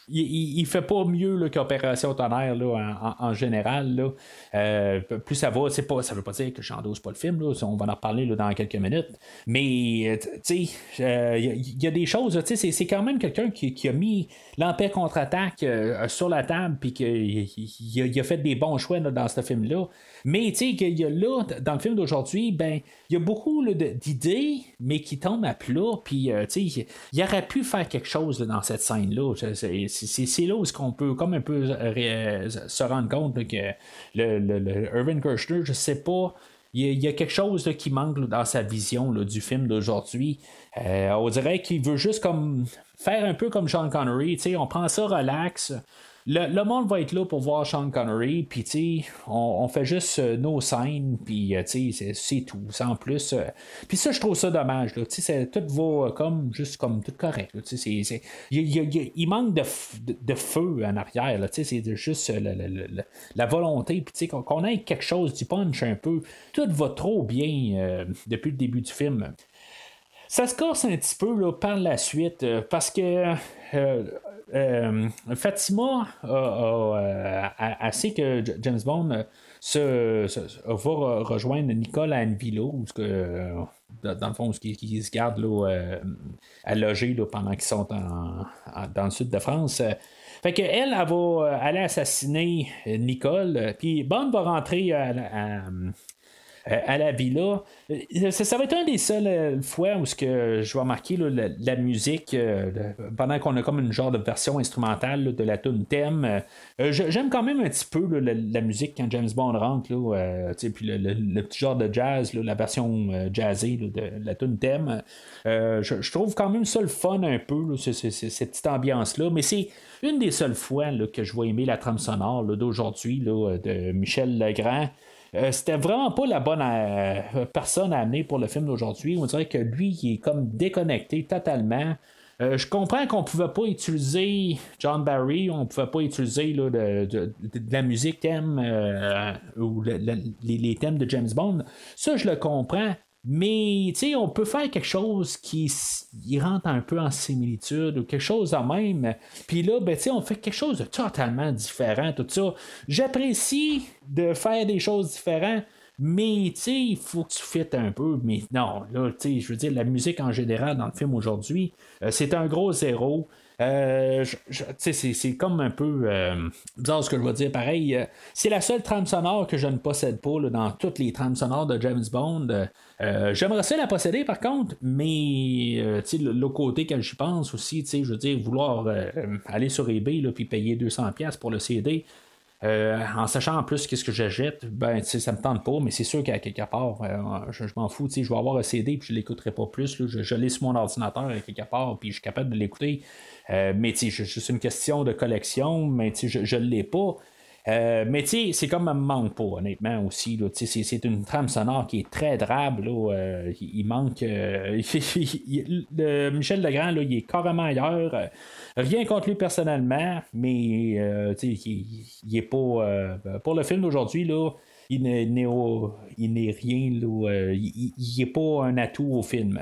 il, il, fait pas mieux qu'Opération Tonnerre là, en, général. Là. Euh, plus ça va, c'est pas, ça veut pas dire que j'endosse pas le film. Là, on va en reparler là, dans quelques minutes. Mais sais, il y, a des choses. C'est, quand même quelqu'un qui, a mis l'Empire contre-attaque sur la table puis qu'il il, a fait des bons choix dans ce film-là. Mais y a là, dans le film d'aujourd'hui, ben, il y a beaucoup d'idées, mais qui tombent à plat. Puis, euh, tu sais, il pu faire quelque chose dans cette scène-là. C'est là où on peut comme un peu euh, se rendre compte que le, le, Irvin Kirchner, je sais pas. Il y, a, quelque chose qui manque dans sa vision du film d'aujourd'hui. Euh, on dirait qu'il veut juste comme faire un peu comme Sean Connery. On prend ça relax. Le, monde va être là pour voir Sean Connery, puis tu on, on fait juste euh, nos scènes, puis euh, tu sais, c'est tout, sans plus. Euh. puis ça, je trouve ça dommage, tu sais, tout va comme, juste comme tout correct, tu sais, il manque de, feu en arrière, tu sais, c'est juste la, volonté, puis tu sais, qu'on ait quelque chose du punch un peu, tout va trop bien depuis le début du film. Ça se corse un petit peu là, par la suite parce que euh, Fatima a, sait que James Bond se, va rejoindre Nicole à Anvilo, que, dans le fond, qui se garde là, à loger pendant qu'ils sont dans le sud de France. Fait qu'elle, elle, va aller assassiner Nicole, puis Bond va rentrer à, euh, à la villa. Euh, ça, va être un des seuls euh, fois où que je vais marquer la, musique pendant qu'on a comme une genre de version instrumentale de la tune thème. J'aime quand même un petit peu la, musique quand James Bond rentre, puis le, petit genre de jazz, la version jazzée de la tune thème. Je, trouve quand même ça le fun un peu, cette petite ambiance-là, mais c'est une des seules fois que je vais aimer la trame sonore d'aujourd'hui de Michel Legrand. Euh, c'était vraiment pas la bonne euh, personne à amener pour le film d'aujourd'hui. On dirait que lui, il est comme déconnecté totalement. Euh, je comprends qu'on pouvait pas utiliser John Barry, on pouvait pas utiliser de, la musique thème ou les, thèmes de James Bond. Ça, je le comprends. Mais, tu sais, on peut faire quelque chose qui rentre un peu en similitude ou quelque chose en même. Puis là, ben, tu sais, on fait quelque chose de totalement différent, tout ça. J'apprécie de faire des choses différentes. Mais, tu sais, il faut que tu fites un peu. Mais non, là, tu sais, je veux dire, la musique en général dans le film aujourd'hui, euh, c'est un gros zéro. Euh, c'est comme un peu euh, bizarre ce que je vais dire. Pareil, euh, c'est la seule trame sonore que je ne possède pas dans toutes les trames sonores de James Bond. J'aimerais ça la posséder par contre, mais l'autre côté quand j'y pense aussi, je veux dire, vouloir aller sur eBay puis payer 200$ pour le CD. en sachant en plus qu'est-ce que j'achète, ben ça me tente pas, mais c'est sûr qu'à quelque part, je, m'en fous, je vais avoir un CD puis je l'écouterai pas plus. je, je l'ai sur mon ordinateur à quelque part, puis je suis capable de l'écouter. Euh, mais c'est une question de collection, mais je ne l'ai pas. Euh, mais tu c'est comme un manque pas, honnêtement, aussi. c'est, une trame sonore qui est très drabe. Là, euh, il, manque. Michel Legrand, là, il est carrément ailleurs. rien contre lui personnellement, mais il, il, est pas. pour le film d'aujourd'hui, là. Il n'est, rien, là, il n'est pas un atout au film.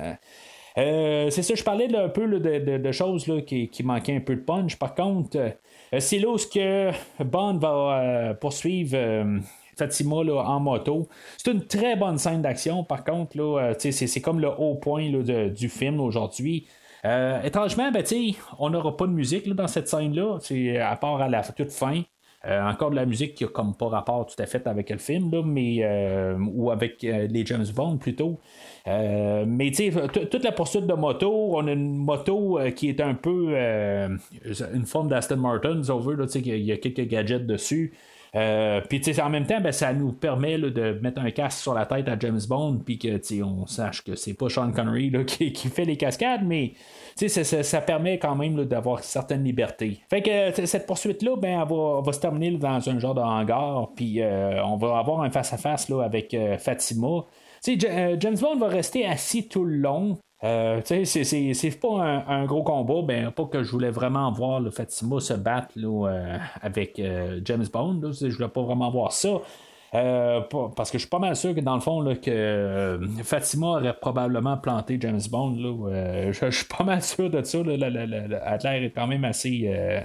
Euh, c'est ça, je parlais un peu de, choses qui, manquaient un peu de punch. Par contre, euh, c'est là où que Bond va euh, poursuivre. Fatima en moto. C'est une très bonne scène d'action, par contre, là, c'est, comme le haut point du film aujourd'hui. étrangement, ben, on n'aura pas de musique dans cette scène-là, à part à la toute fin. Encore de la musique qui n'a comme pas rapport tout à fait avec le film, mais ou avec les James Bond plutôt. Euh, mais tu toute la poursuite de moto, on a une moto euh, qui est un peu euh, une forme d'Aston Martin, si on veut, il y a quelques gadgets dessus. Puis tu sais, en même temps, ben, ça nous permet de mettre un casque sur la tête à James Bond, puis que on sache que c'est pas Sean Connery qui, fait les cascades, mais ça, ça, ça, permet quand même d'avoir certaines libertés. Fait que cette poursuite-là, ben, elle va, va, se terminer dans un genre de hangar, puis on va avoir un face-à-face avec Fatima. Euh, James Bond va rester assis tout le long. Euh, c'est pas un, gros combat, ben, pas que je voulais vraiment voir le Fatima se battre euh, avec James Bond. je voulais pas vraiment voir ça. parce que je suis pas mal sûr que dans le fond que Fatima aurait probablement planté James Bond. je, suis pas mal sûr de ça. Adler est quand même assez euh,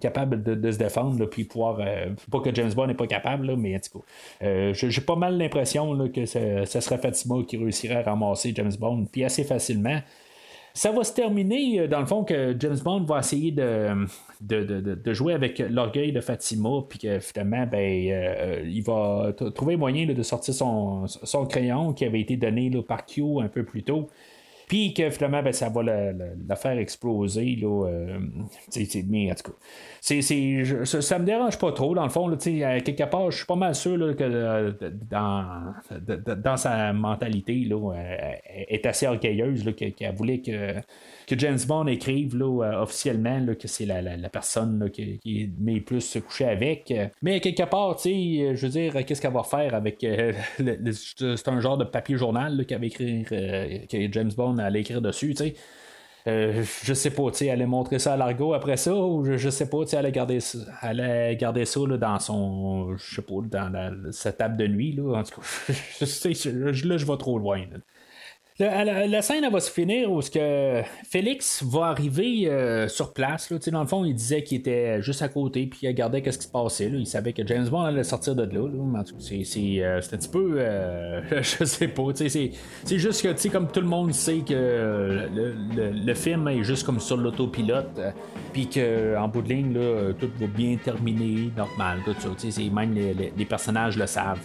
capable de, se défendre, puis pouvoir. Euh, pas que James Bond n'est pas capable, mais en tout cas, euh, j'ai pas mal l'impression que ce, serait Fatima qui réussirait à ramasser James Bond, puis assez facilement. Ça va se terminer, dans le fond, que James Bond va essayer de, de, jouer avec l'orgueil de Fatima, puis que finalement, ben, il va trouver moyen de sortir son, son, crayon qui avait été donné par Q un peu plus tôt. Puis que finalement, ben, ça va la, faire exploser. Là, euh, mais en tout cas, c'est, ça, me dérange pas trop, dans le fond. Là, quelque part, je suis pas mal sûr là, que euh, dans, dans sa mentalité, là, elle est assez orgueilleuse, qu'elle voulait que que James Bond écrive là, euh, officiellement là, que c'est la, la, personne là, qui, qui met plus se coucher avec. Mais quelque part, je veux dire, qu'est-ce qu'elle va faire avec. Euh, c'est un genre de papier journal qu'elle va écrire, euh, que James Bond allait écrire dessus, tu sais. je sais pas, tu sais, elle montrer ça à Largo après ça, ou je, sais pas, tu sais, elle garder allait garder ça là, dans son, je sais pas, dans sa table de nuit, là, en tout cas, je là, je vais trop loin. La, scène va se finir où que Félix va arriver euh, sur place. Dans le fond, il disait qu'il était juste à côté puis il regardait ce qui se passait. Il savait que James Bond allait sortir de là. C'est, euh, c'est, un petit peu. Euh, je sais pas. C'est, juste que comme tout le monde sait que le, film est juste comme sur l'autopilote. Puis qu'en bout de ligne, tout va bien terminer, normal. Tout ça. Même les, personnages le savent.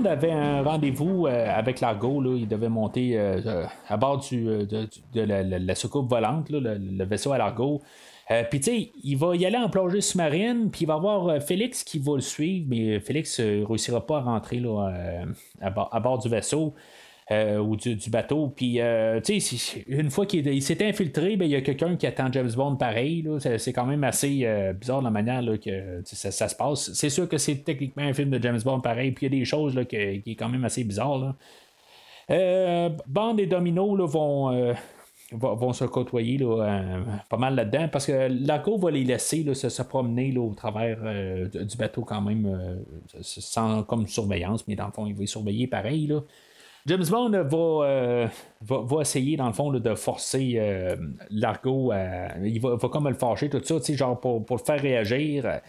Bond avait un rendez-vous euh, avec Largo. Il devait monter euh, euh, à bord du, de, la, soucoupe volante, le, vaisseau à Largo. puis, tu sais, il va y aller en plongée sous-marine, puis il va avoir Félix qui va le suivre, mais Félix ne réussira pas à rentrer à, bord du vaisseau. Euh, ou du, bateau. Puis, euh, tu sais, une fois qu'il s'est infiltré, ben, il y a quelqu'un qui attend James Bond pareil. C'est quand même assez euh, bizarre la manière que ça, se passe. C'est sûr que c'est techniquement un film de James Bond pareil, puis il y a des choses là, qui est quand même assez bizarres. Bond et Domino là, vont. Vont, se côtoyer pas mal là-dedans parce que Laco va les laisser se, promener au travers du bateau quand même sans comme surveillance, mais dans le fond, il va les surveiller pareil. Là. James Bond euh, va, va, essayer, dans le fond, de forcer euh, Largo à. Il va, va, comme le fâcher, tout ça, genre pour, pour le faire réagir.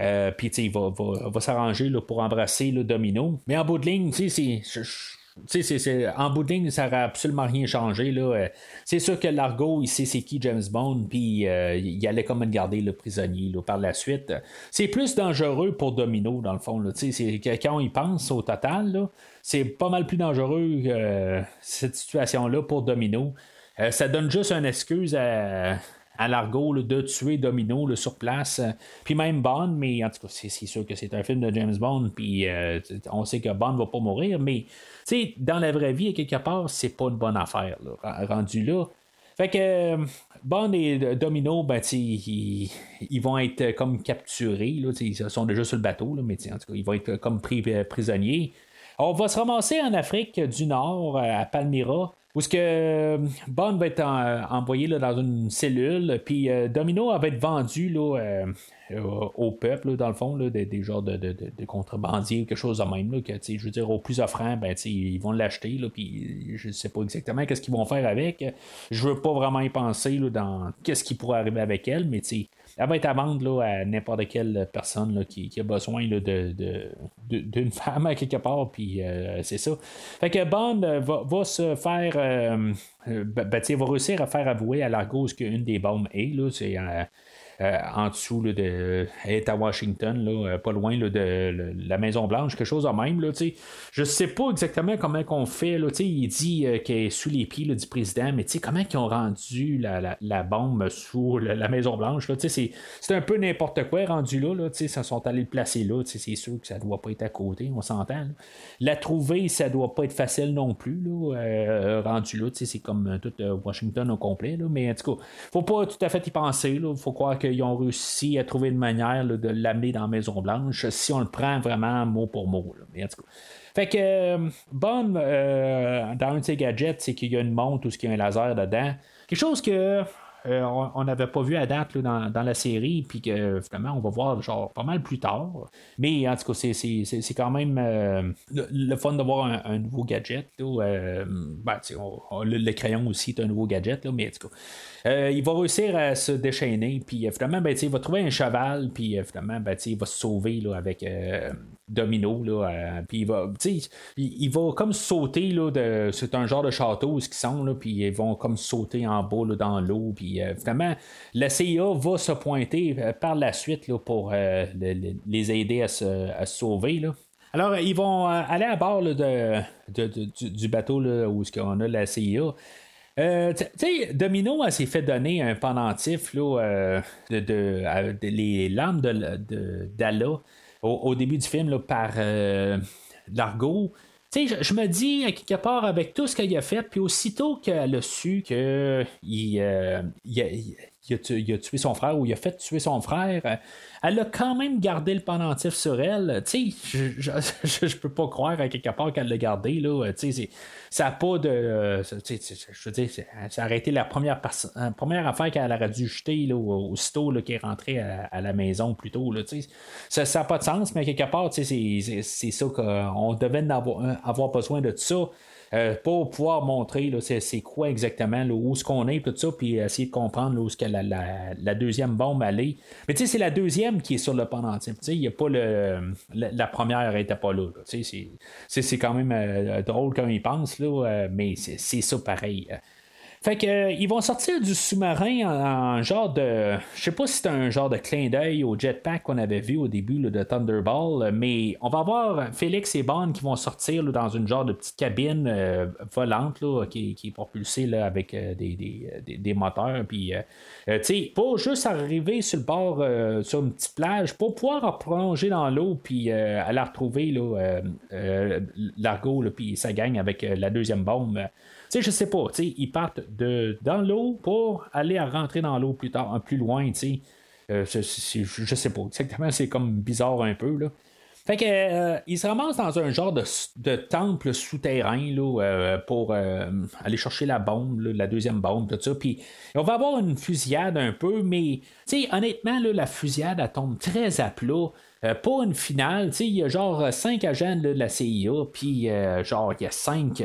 Euh, puis il va, va, va s'arranger pour embrasser le domino. Mais en bout de ligne, c'est c'est, en bout de ligne, ça n'aurait absolument rien changé. Là. C'est sûr que Largo, il sait c'est qui James Bond, puis il allait comme garder le prisonnier par la suite. C'est plus dangereux pour Domino, dans le fond. Là. C'est, quand il pense au total, c'est pas mal plus dangereux euh, cette situation-là pour Domino. ça donne juste une excuse à, à Largo de tuer Domino sur place. Puis même Bond, mais en tout cas, c'est, sûr que c'est un film de James Bond, puis on sait que Bond va pas mourir, mais dans la vraie vie, quelque part, c'est pas une bonne affaire, rendu là. Fait que euh, Bond et Domino, ben, ils, ils, vont être comme capturés. Là, ils sont déjà sur le bateau, là, mais en tout cas, ils vont être comme pris euh, prisonniers. On va se ramasser en Afrique du Nord, à Palmyra, où ce que euh, Bond va être envoyé là, dans une cellule, puis Domino va être vendu là, euh, au peuple, dans le fond, des, des, genres de, contrebandiers quelque chose de même. Que, je veux dire, au plus offrant, ben, ils vont l'acheter, puis je sais pas exactement qu'est-ce qu'ils vont faire avec. Je veux pas vraiment y penser dans qu'est-ce qui pourrait arriver avec elle, mais elle va être à vendre là, à n'importe quelle personne là, qui, a besoin là, de, d'une femme à quelque part, puis euh, c'est ça. Fait que Bond va, va se faire. Euh, ben, ben va réussir à faire avouer à Largo ce qu'une des bombes est. Là, c'est euh, en dessous là, de est à Washington, là, euh, pas loin là, de, la Maison Blanche, quelque chose de même. Là, je sais pas exactement comment qu'on fait. Là, il dit euh, qu'elle est sous les pieds du président, mais comment ils ont rendu la, la, bombe sous la, Maison Blanche. C'est, un peu n'importe quoi rendu là. là ils sont allés le placer là. C'est sûr que ça doit pas être à côté, on s'entend. La trouver, ça doit pas être facile non plus. Là, rendu là, c'est comme tout Washington au complet. Là, mais en tout cas, faut pas tout à fait y penser. Il faut croire que ils ont réussi à trouver une manière de l'amener dans la Maison Blanche si on le prend vraiment mot pour mot. Fait que euh, Bond, euh, dans un de ses gadgets, c'est qu'il y a une montre ou qu'il y a un laser dedans. Quelque chose que on n'avait pas vu à date dans, la série, puis que finalement on va voir genre pas mal plus tard. Mais en tout cas, c'est, quand même le, fun de voir un, nouveau gadget. ben, le, crayon aussi est un nouveau gadget, là, mais en tout cas. il va réussir à se déchaîner, puis finalement, ben, il va trouver un cheval, puis finalement, ben, il va se sauver là, avec Domino. Là, puis il va, il, va comme sauter. Là, de, c'est un genre de château ce qu'ils sont, là, puis ils vont comme sauter en bas dans l'eau. Puis euh, finalement, la CIA va se pointer euh, par la suite là, pour euh, les aider à se, sauver. Là. Alors, ils vont aller à bord de, du, bateau là, où on a la CIA. Euh, Domino s'est fait donner un pendentif là, de, les lames d'Allah au, début du film par Largo. Tu sais, je, me dis, à quelque part, avec tout ce qu'elle a fait, puis aussitôt qu'elle a su qu'il euh, il, il, a, tué son frère ou il a fait tuer son frère, euh, elle a quand même gardé le pendentif sur elle. Tu sais, je, je, peux pas croire à quelque part qu'elle l'a gardé. Là. Tu sais, ça n'a pas de. Euh, je veux dire, ça a été la première, première affaire qu'elle aurait dû jeter là, aussitôt là, qu'elle est rentrée à, la maison plus tôt. Là, ça n'a pas de sens, mais quelque part, c'est ça qu'on devait avoir, avoir besoin de ça. Euh, pour pouvoir montrer c'est, quoi exactement, où est-ce qu'on est, tout ça, puis essayer de comprendre où est-ce que la, la, deuxième bombe allait. Mais tu sais, c'est la deuxième qui est sur le pendentif. Il y a pas le. La, première n'était pas là. C'est, quand même euh, drôle quand il pense, là, euh, mais c'est ça pareil. Fait que euh, ils vont sortir du sous-marin en, genre de. Je sais pas si c'est un genre de clin d'œil au jetpack qu'on avait vu au début de Thunderball, mais on va avoir Félix et Bond qui vont sortir dans une genre de petite cabine euh, volante qui, est propulsée avec euh, des, moteurs. Puis, tu sais, juste arriver sur le bord, sur une petite plage, pour pouvoir plonger dans l'eau, puis aller retrouver l'argot, puis sa gang avec la deuxième bombe sais, je sais pas, ils partent de, dans l'eau pour aller à rentrer dans l'eau plus tard, plus loin, tu sais. Euh, je, sais pas, exactement, c'est comme bizarre un peu, là. Fait que euh, se ramassent dans un genre de, temple souterrain là, euh, pour aller chercher la bombe, la deuxième bombe, tout ça. Puis on va avoir une fusillade un peu, mais honnêtement, là, la fusillade elle tombe très à plat. pour une finale, il y a genre cinq agents de la CIA, puis genre il y a cinq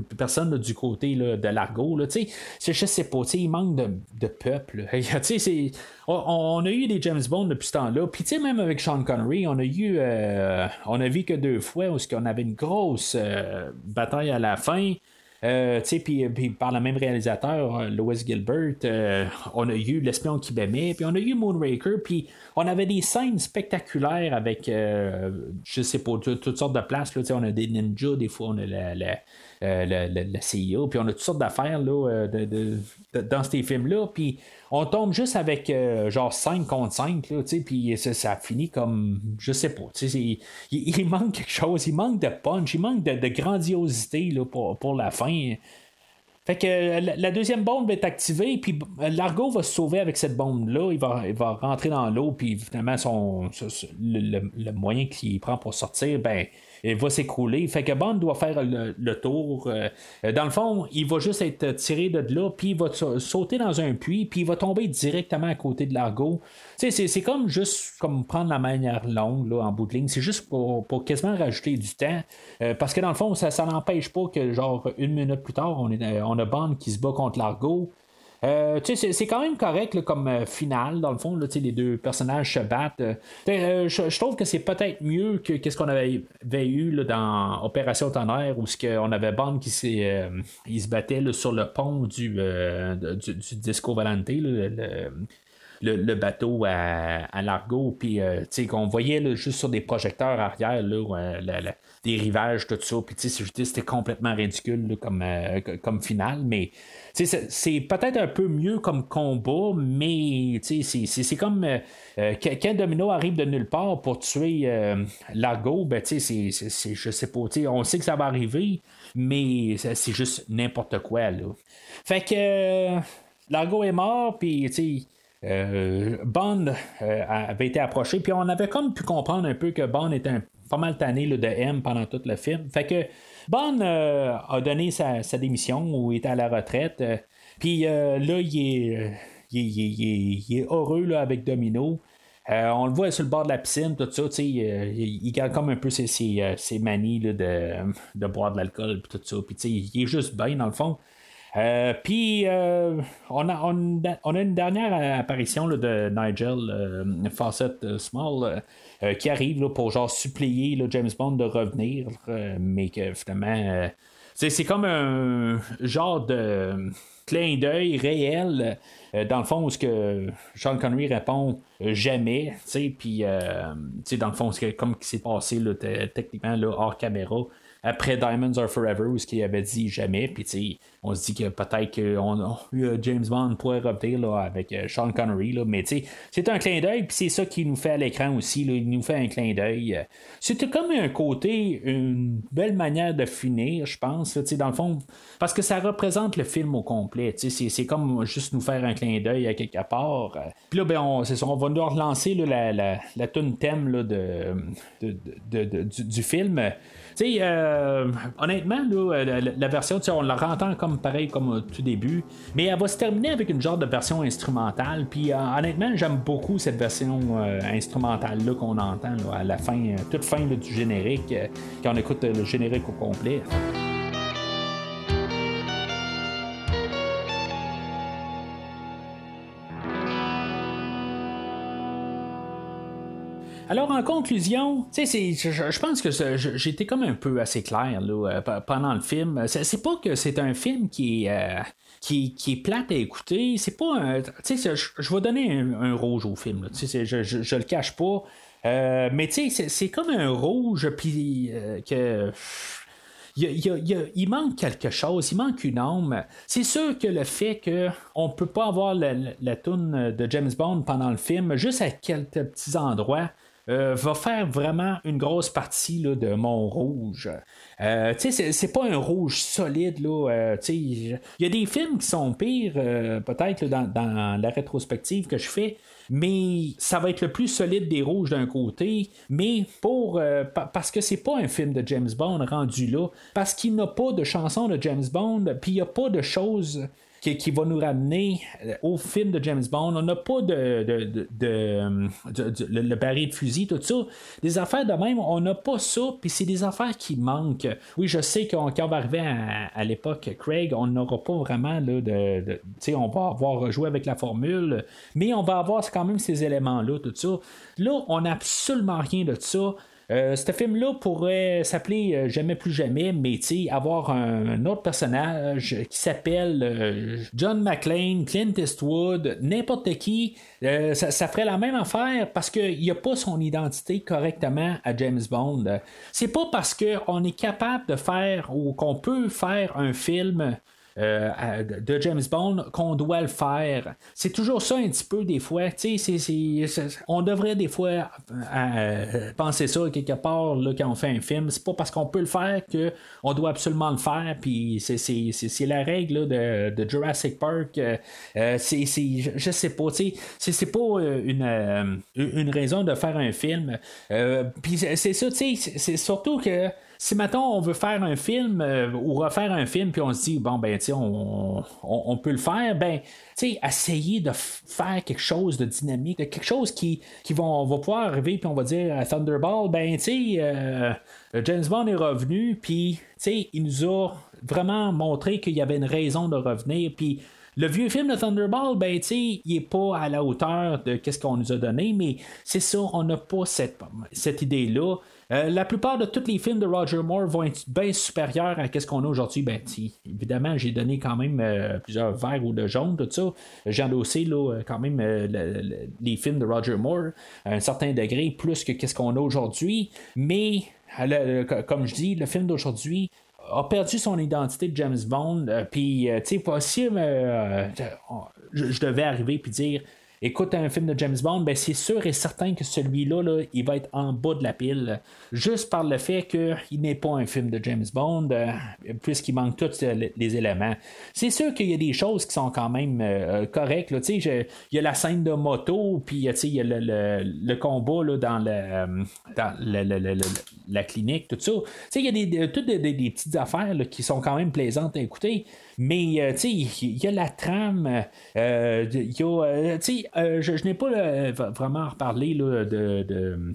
personne du côté de l'argot. Je sais pas, il manque de, peuple. on, a eu des James Bond depuis ce temps-là. Puis même avec Sean Connery, on a eu euh, on a vu que deux fois où on avait une grosse euh, bataille à la fin. Euh, puis, par le même réalisateur, Louis Gilbert, on a eu L'espion qui m'aimait, puis on a eu Moonraker, puis on avait des scènes spectaculaires avec, je sais pas, toutes sortes de places. Là, on a des ninjas, des fois on a la, euh, la, CIA, puis on a toutes sortes d'affaires là, euh, dans ces films-là, puis on tombe juste avec euh, genre 5 contre 5, puis ça, finit comme, je sais pas, il, il, manque quelque chose, il manque de punch, il manque de, grandiosité là, pour, pour la fin. Fait que la, deuxième bombe est activée, puis Largo va se sauver avec cette bombe-là. Il va, il va rentrer dans l'eau, puis finalement, son, le, le, moyen qu'il prend pour sortir, ben, il va s'écrouler. Fait que Bond doit faire le, tour. Euh, dans le fond, il va juste être tiré de là, puis il va sauter dans un puits, puis il va tomber directement à côté de l'argot. C'est comme juste comme prendre la manière longue là, en bout de ligne. C'est juste pour, pour, quasiment rajouter du temps. Euh, parce que dans le fond, ça, ça n'empêche pas que genre une minute plus tard, on, est, on a Bond qui se bat contre l'argot. Euh, c'est quand même correct comme euh, finale, dans le fond. Là, les deux personnages se battent. Euh, je, trouve que c'est peut-être mieux que ce qu'on avait, eu là, dans Opération Tonnerre, où on avait Bond qui il se battait sur le pont du, du, Disco Valente, le, bateau à, à Largo, puis qu'on voyait juste sur des projecteurs arrière là, des rivages, tout ça. Puis c'était complètement ridicule comme, comme mais c'est peut-être un peu mieux comme combat, mais c'est comme euh, euh, quand Domino arrive de nulle part pour tuer euh, Largo, ben, c'est, je sais pas, on sait que ça va arriver, mais c'est juste n'importe quoi. Fait que Largo est mort, puis Bond avait été approché, puis on avait comme pu comprendre un peu que Bond était pas mal tanné de M pendant tout le film. Fait que Bond euh, a donné sa, démission ou est à la retraite. Euh, Puis là, il est, il, est, heureux là, avec Domino. on le voit sur le bord de la piscine, tout ça, il, il, garde comme un peu ses, ses, manies de, de, boire de l'alcool, tout ça. Puis il est juste bien, dans le fond. Euh, puis, euh, on, a, on, a une dernière apparition de Nigel euh, Fawcett Small qui arrive pour genre supplier James Bond de revenir, mais que finalement, c'est comme un genre de clin d'œil réel. dans le fond, où ce que Sean Connery répond jamais, puis dans le fond, c'est comme qui s'est passé techniquement là, hors caméra après Diamonds Are Forever, où ce qu'il avait dit jamais, puis tu on se dit que peut-être que euh, James Bond pourrait revenir là, avec euh, Sean Connery, là, mais c'est un clin d'œil, puis c'est ça qu'il nous fait à l'écran aussi, là, il nous fait un clin d'œil. C'était comme un côté, une belle manière de finir, je pense, dans le fond, parce que ça représente le film au complet, c'est comme juste nous faire un clin d'œil à quelque part. Puis là, ben, on, ça, on va nous relancer la, la, la tune thème là, de, de, du, film. Euh, honnêtement, la, la, version, on la entend comme pareil comme au tout début, mais elle va se terminer avec une genre de version instrumentale. Puis euh, honnêtement, j'aime beaucoup cette version euh, instrumentale là qu'on entend à la fin, toute fin du générique, quand on écoute le générique au complet. Alors, en conclusion, je, pense que j'étais comme un peu assez clair là, euh, pendant le film. C'est pas que c'est un film qui est, euh, qui, est plate à écouter. C'est pas un. Je, je vais donner un, rouge au film. je, je, je, le cache pas. Euh, mais tu sais, c'est comme un rouge, puis que. Il, manque quelque chose, il manque une âme. C'est sûr que le fait qu'on ne peut pas avoir la, la, la toune de James Bond pendant le film, juste à quelques petits endroits, euh, va faire vraiment une grosse partie là, de mon rouge. Euh, c'est pas un rouge solide. Euh, il y a des films qui sont pires, peut-être dans, la rétrospective que je fais, mais ça va être le plus solide des rouges d'un côté, mais pour parce que c'est pas un film de James Bond rendu là, parce qu'il n'a pas de chanson de James Bond, puis il n'y a pas de choses qui, va nous ramener euh, au film de James Bond. On n'a pas de, de, le, baril de fusil, tout ça. Des affaires de même, on n'a pas ça, puis c'est des affaires qui manquent. Oui, je sais qu'on, quand on va arriver à, l'époque Craig, on n'aura pas vraiment là, de. sais, on va avoir joué avec la formule, mais on va avoir quand même ces éléments-là, tout ça. Là, on n'a absolument rien de ça. Euh, ce film-là pourrait s'appeler euh, Jamais plus jamais, mais avoir un, autre personnage qui s'appelle euh, John McClane, Clint Eastwood, n'importe qui, ça, ferait la même affaire parce qu'il a pas son identité correctement à James Bond. C'est pas parce qu'on est capable de faire ou qu'on peut faire un film euh, de James Bond qu'on doit le faire. C'est toujours ça un petit peu des fois. on devrait des fois euh, penser ça quelque part là, quand on fait un film. C'est pas parce qu'on peut le faire qu'on doit absolument le faire. C'est la règle de, Jurassic Park. Euh, c'est, je sais pas. C'est pas une, une raison de faire un film. C'est ça, c'est surtout que si maintenant on veut faire un film euh, ou refaire un film, puis on se dit, bon, ben, tu on, on, peut le faire, ben, tu sais, essayer de faire quelque chose de dynamique, quelque chose qui, qui va, on va pouvoir arriver, puis on va dire à Thunderball, ben, tu sais, euh, James Bond est revenu, puis, tu sais, il nous a vraiment montré qu'il y avait une raison de revenir, puis. Le vieux film de Thunderball, ben, tu il est pas à la hauteur de ce qu'on nous a donné, mais c'est ça, on n'a pas cette, cette idée-là. Euh, la plupart de tous les films de Roger Moore vont être bien supérieurs à ce qu'on a aujourd'hui. Ben, évidemment, j'ai donné quand même euh, plusieurs verres ou de jaune, tout ça. J'ai endossé là, quand même euh, les films de Roger Moore à un certain degré, plus que ce qu'on a aujourd'hui. Mais, comme je dis, le film d'aujourd'hui a perdu son identité de James Bond. Puis, tu sais, possible, je, devais arriver puis dire écoute un film de James Bond, ben c'est sûr et certain que celui-là, là, il va être en bas de la pile, juste par le fait qu'il n'est pas un film de James Bond, euh, puisqu'il manque tous les éléments. C'est sûr qu'il y a des choses qui sont quand même euh, correctes. Il y a la scène de moto, puis il y a le, combat là, dans, la clinique, tout ça. Il y a toutes des, petites affaires qui sont quand même plaisantes à écouter. Mais, euh, tu il y, a la trame. Euh, tu sais, je, n'ai pas vraiment reparlé là, de, de,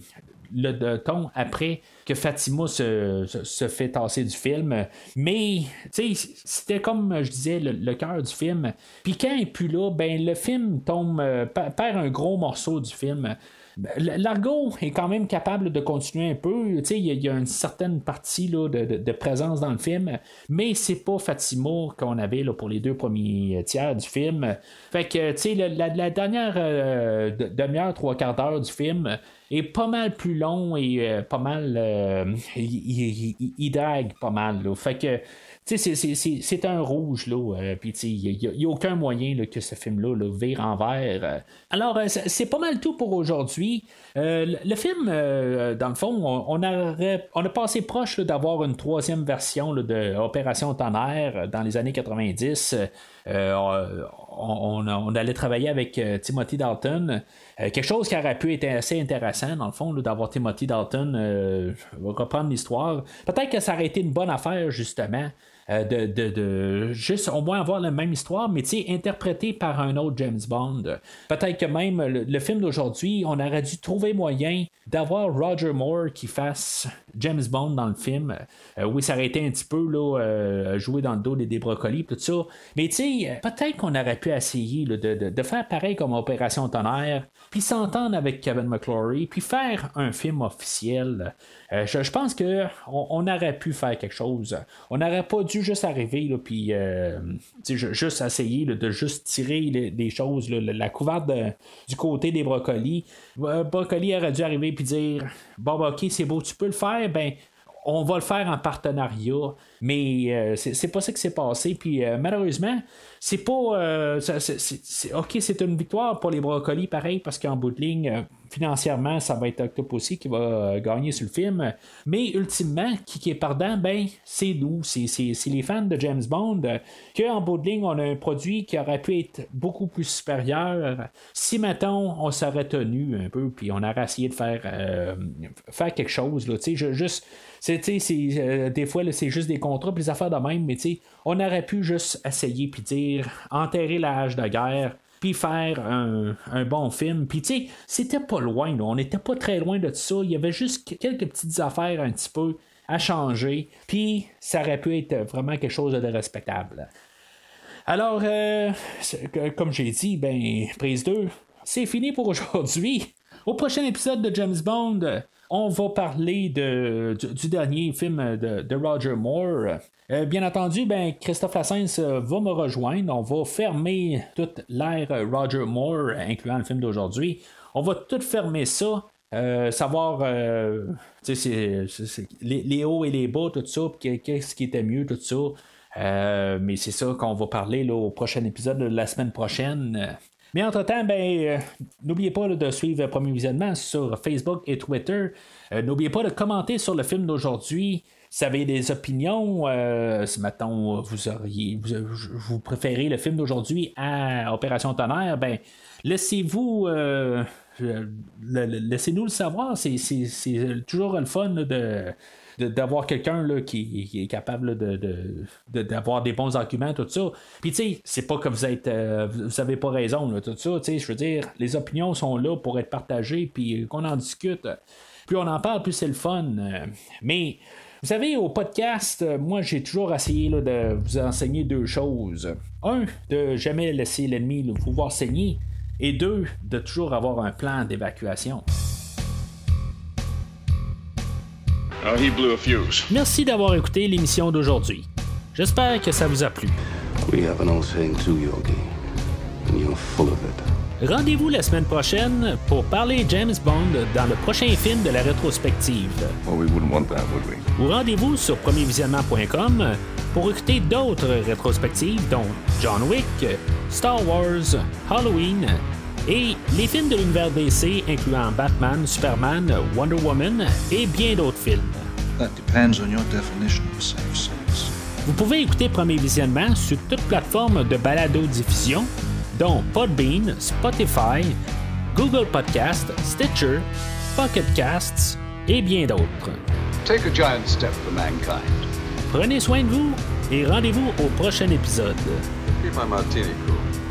le, ton après que Fatima se, se, fait tasser du film. Mais, tu sais, c'était comme je disais, le, cœur du film. Puis quand il est plus là, ben le film tombe, perd un gros morceau du film. Ben, L'argot est quand même capable de continuer un peu. Il y, a une certaine partie de, présence dans le film, mais c'est pas Fatima qu'on avait pour les deux premiers tiers du film. Fait que la, dernière euh, demi-heure, trois quarts d'heure du film est pas mal plus long et euh, pas mal. Euh, il, drague pas mal. Fait que c'est un rouge, là. Euh, puis, il n'y a, aucun moyen que ce film-là vire en vert. Euh. Alors, euh, c'est pas mal tout pour aujourd'hui. le film, dans le fond, on, on a passé proche d'avoir une troisième version de Opération Tonnerre dans les années 90. On, allait travailler avec Timothy Dalton. quelque chose qui aurait pu être assez intéressant, dans le fond, d'avoir Timothy Dalton reprendre l'histoire. Peut-être que ça aurait été une bonne affaire, justement. Euh, de, de, de, juste au moins avoir la même histoire, mais interprété par un autre James Bond. Peut-être que même le, film d'aujourd'hui, on aurait dû trouver moyen d'avoir Roger Moore qui fasse James Bond dans le film. Euh, oui, ça aurait été un petit peu là, euh, jouer dans le dos des, des brocolis, tout ça. Mais tu sais, peut-être qu'on aurait pu essayer de, de, faire pareil comme Opération Tonnerre, puis s'entendre avec Kevin McClory, puis faire un film officiel. Euh, je, pense que on, aurait pu faire quelque chose. On n'aurait pas dû juste arriver là, puis euh, juste essayer de juste tirer des choses, la couverte du côté des brocolis. Euh, brocoli aurait dû arriver puis dire bon ben, ok c'est beau tu peux le faire ben on va le faire en partenariat. Mais c'est pas ça qui s'est passé. Puis malheureusement c'est pas ok c'est une victoire pour les brocolis pareil parce qu'en bout de ligne financièrement, ça va être Octopussy qui va euh, gagner sur le film. Mais ultimement, qui, est pardon, ben, c'est nous, c'est les fans de James Bond, euh, qu'en bout de ligne, on a un produit qui aurait pu être beaucoup plus supérieur si, mettons, on s'aurait tenu un peu, puis on aurait essayé de faire, euh, faire quelque chose, là. C'est, des fois, c'est juste des contrats, puis des affaires de même, mais on aurait pu juste essayer, puis dire, enterrer l'âge de guerre, puis faire un, bon film. Puis tu sais, c'était pas loin, on n'était pas très loin de ça. Il y avait juste quelques petites affaires un petit peu à changer. Puis ça aurait pu être vraiment quelque chose de respectable. Alors, euh, comme j'ai dit, ben, prise 2, c'est fini pour aujourd'hui. Au prochain épisode de James Bond, on va parler de, du, dernier film de, Roger Moore. Euh, bien entendu, ben, Christophe Lassens euh, va me rejoindre. On va fermer toute l'ère Roger Moore, incluant le film d'aujourd'hui. On va tout fermer ça. Euh, savoir les, hauts et les bas, tout ça, qu'est-ce qui était mieux, tout ça. mais c'est ça qu'on va parler au prochain épisode de la semaine prochaine. Mais entre-temps, ben, n'oubliez pas de suivre le premier visionnement sur Facebook et Twitter. N'oubliez pas de commenter sur le film d'aujourd'hui. Si vous avez des opinions, euh, si maintenant vous auriez vous, préférez le film d'aujourd'hui à Opération Tonnerre, ben laissez-vous laissez-nous le savoir. C'est, toujours le fun de d'avoir quelqu'un là, qui, est capable de, d'avoir des bons arguments, tout ça. Puis tu sais, c'est pas que vous êtes euh, vous avez pas raison, tout ça. Tu sais, je veux dire, les opinions sont là pour être partagées, puis qu'on en discute. Plus on en parle, plus c'est le fun. Mais vous savez, au podcast, moi j'ai toujours essayé de vous enseigner deux choses. Un, de jamais laisser l'ennemi vous voir saigner. Et deux, de toujours avoir un plan d'évacuation. Merci d'avoir écouté l'émission d'aujourd'hui. J'espère que ça vous a plu. Rendez-vous la semaine prochaine pour parler James Bond dans le prochain film de la rétrospective. Ou rendez-vous sur premiervisionnement.com pour écouter d'autres rétrospectives dont John Wick, Star Wars, Halloween et les films de l'univers DC incluant Batman, Superman, Wonder Woman et bien d'autres films. Vous pouvez écouter Premier Visionnement sur toute plateforme de balado-diffusion, dont Podbean, Spotify, Google Podcast, Stitcher, Pocket Casts et bien d'autres. Take a giant step for mankind. Prenez soin de vous et rendez-vous au prochain épisode. Keep my martini cool.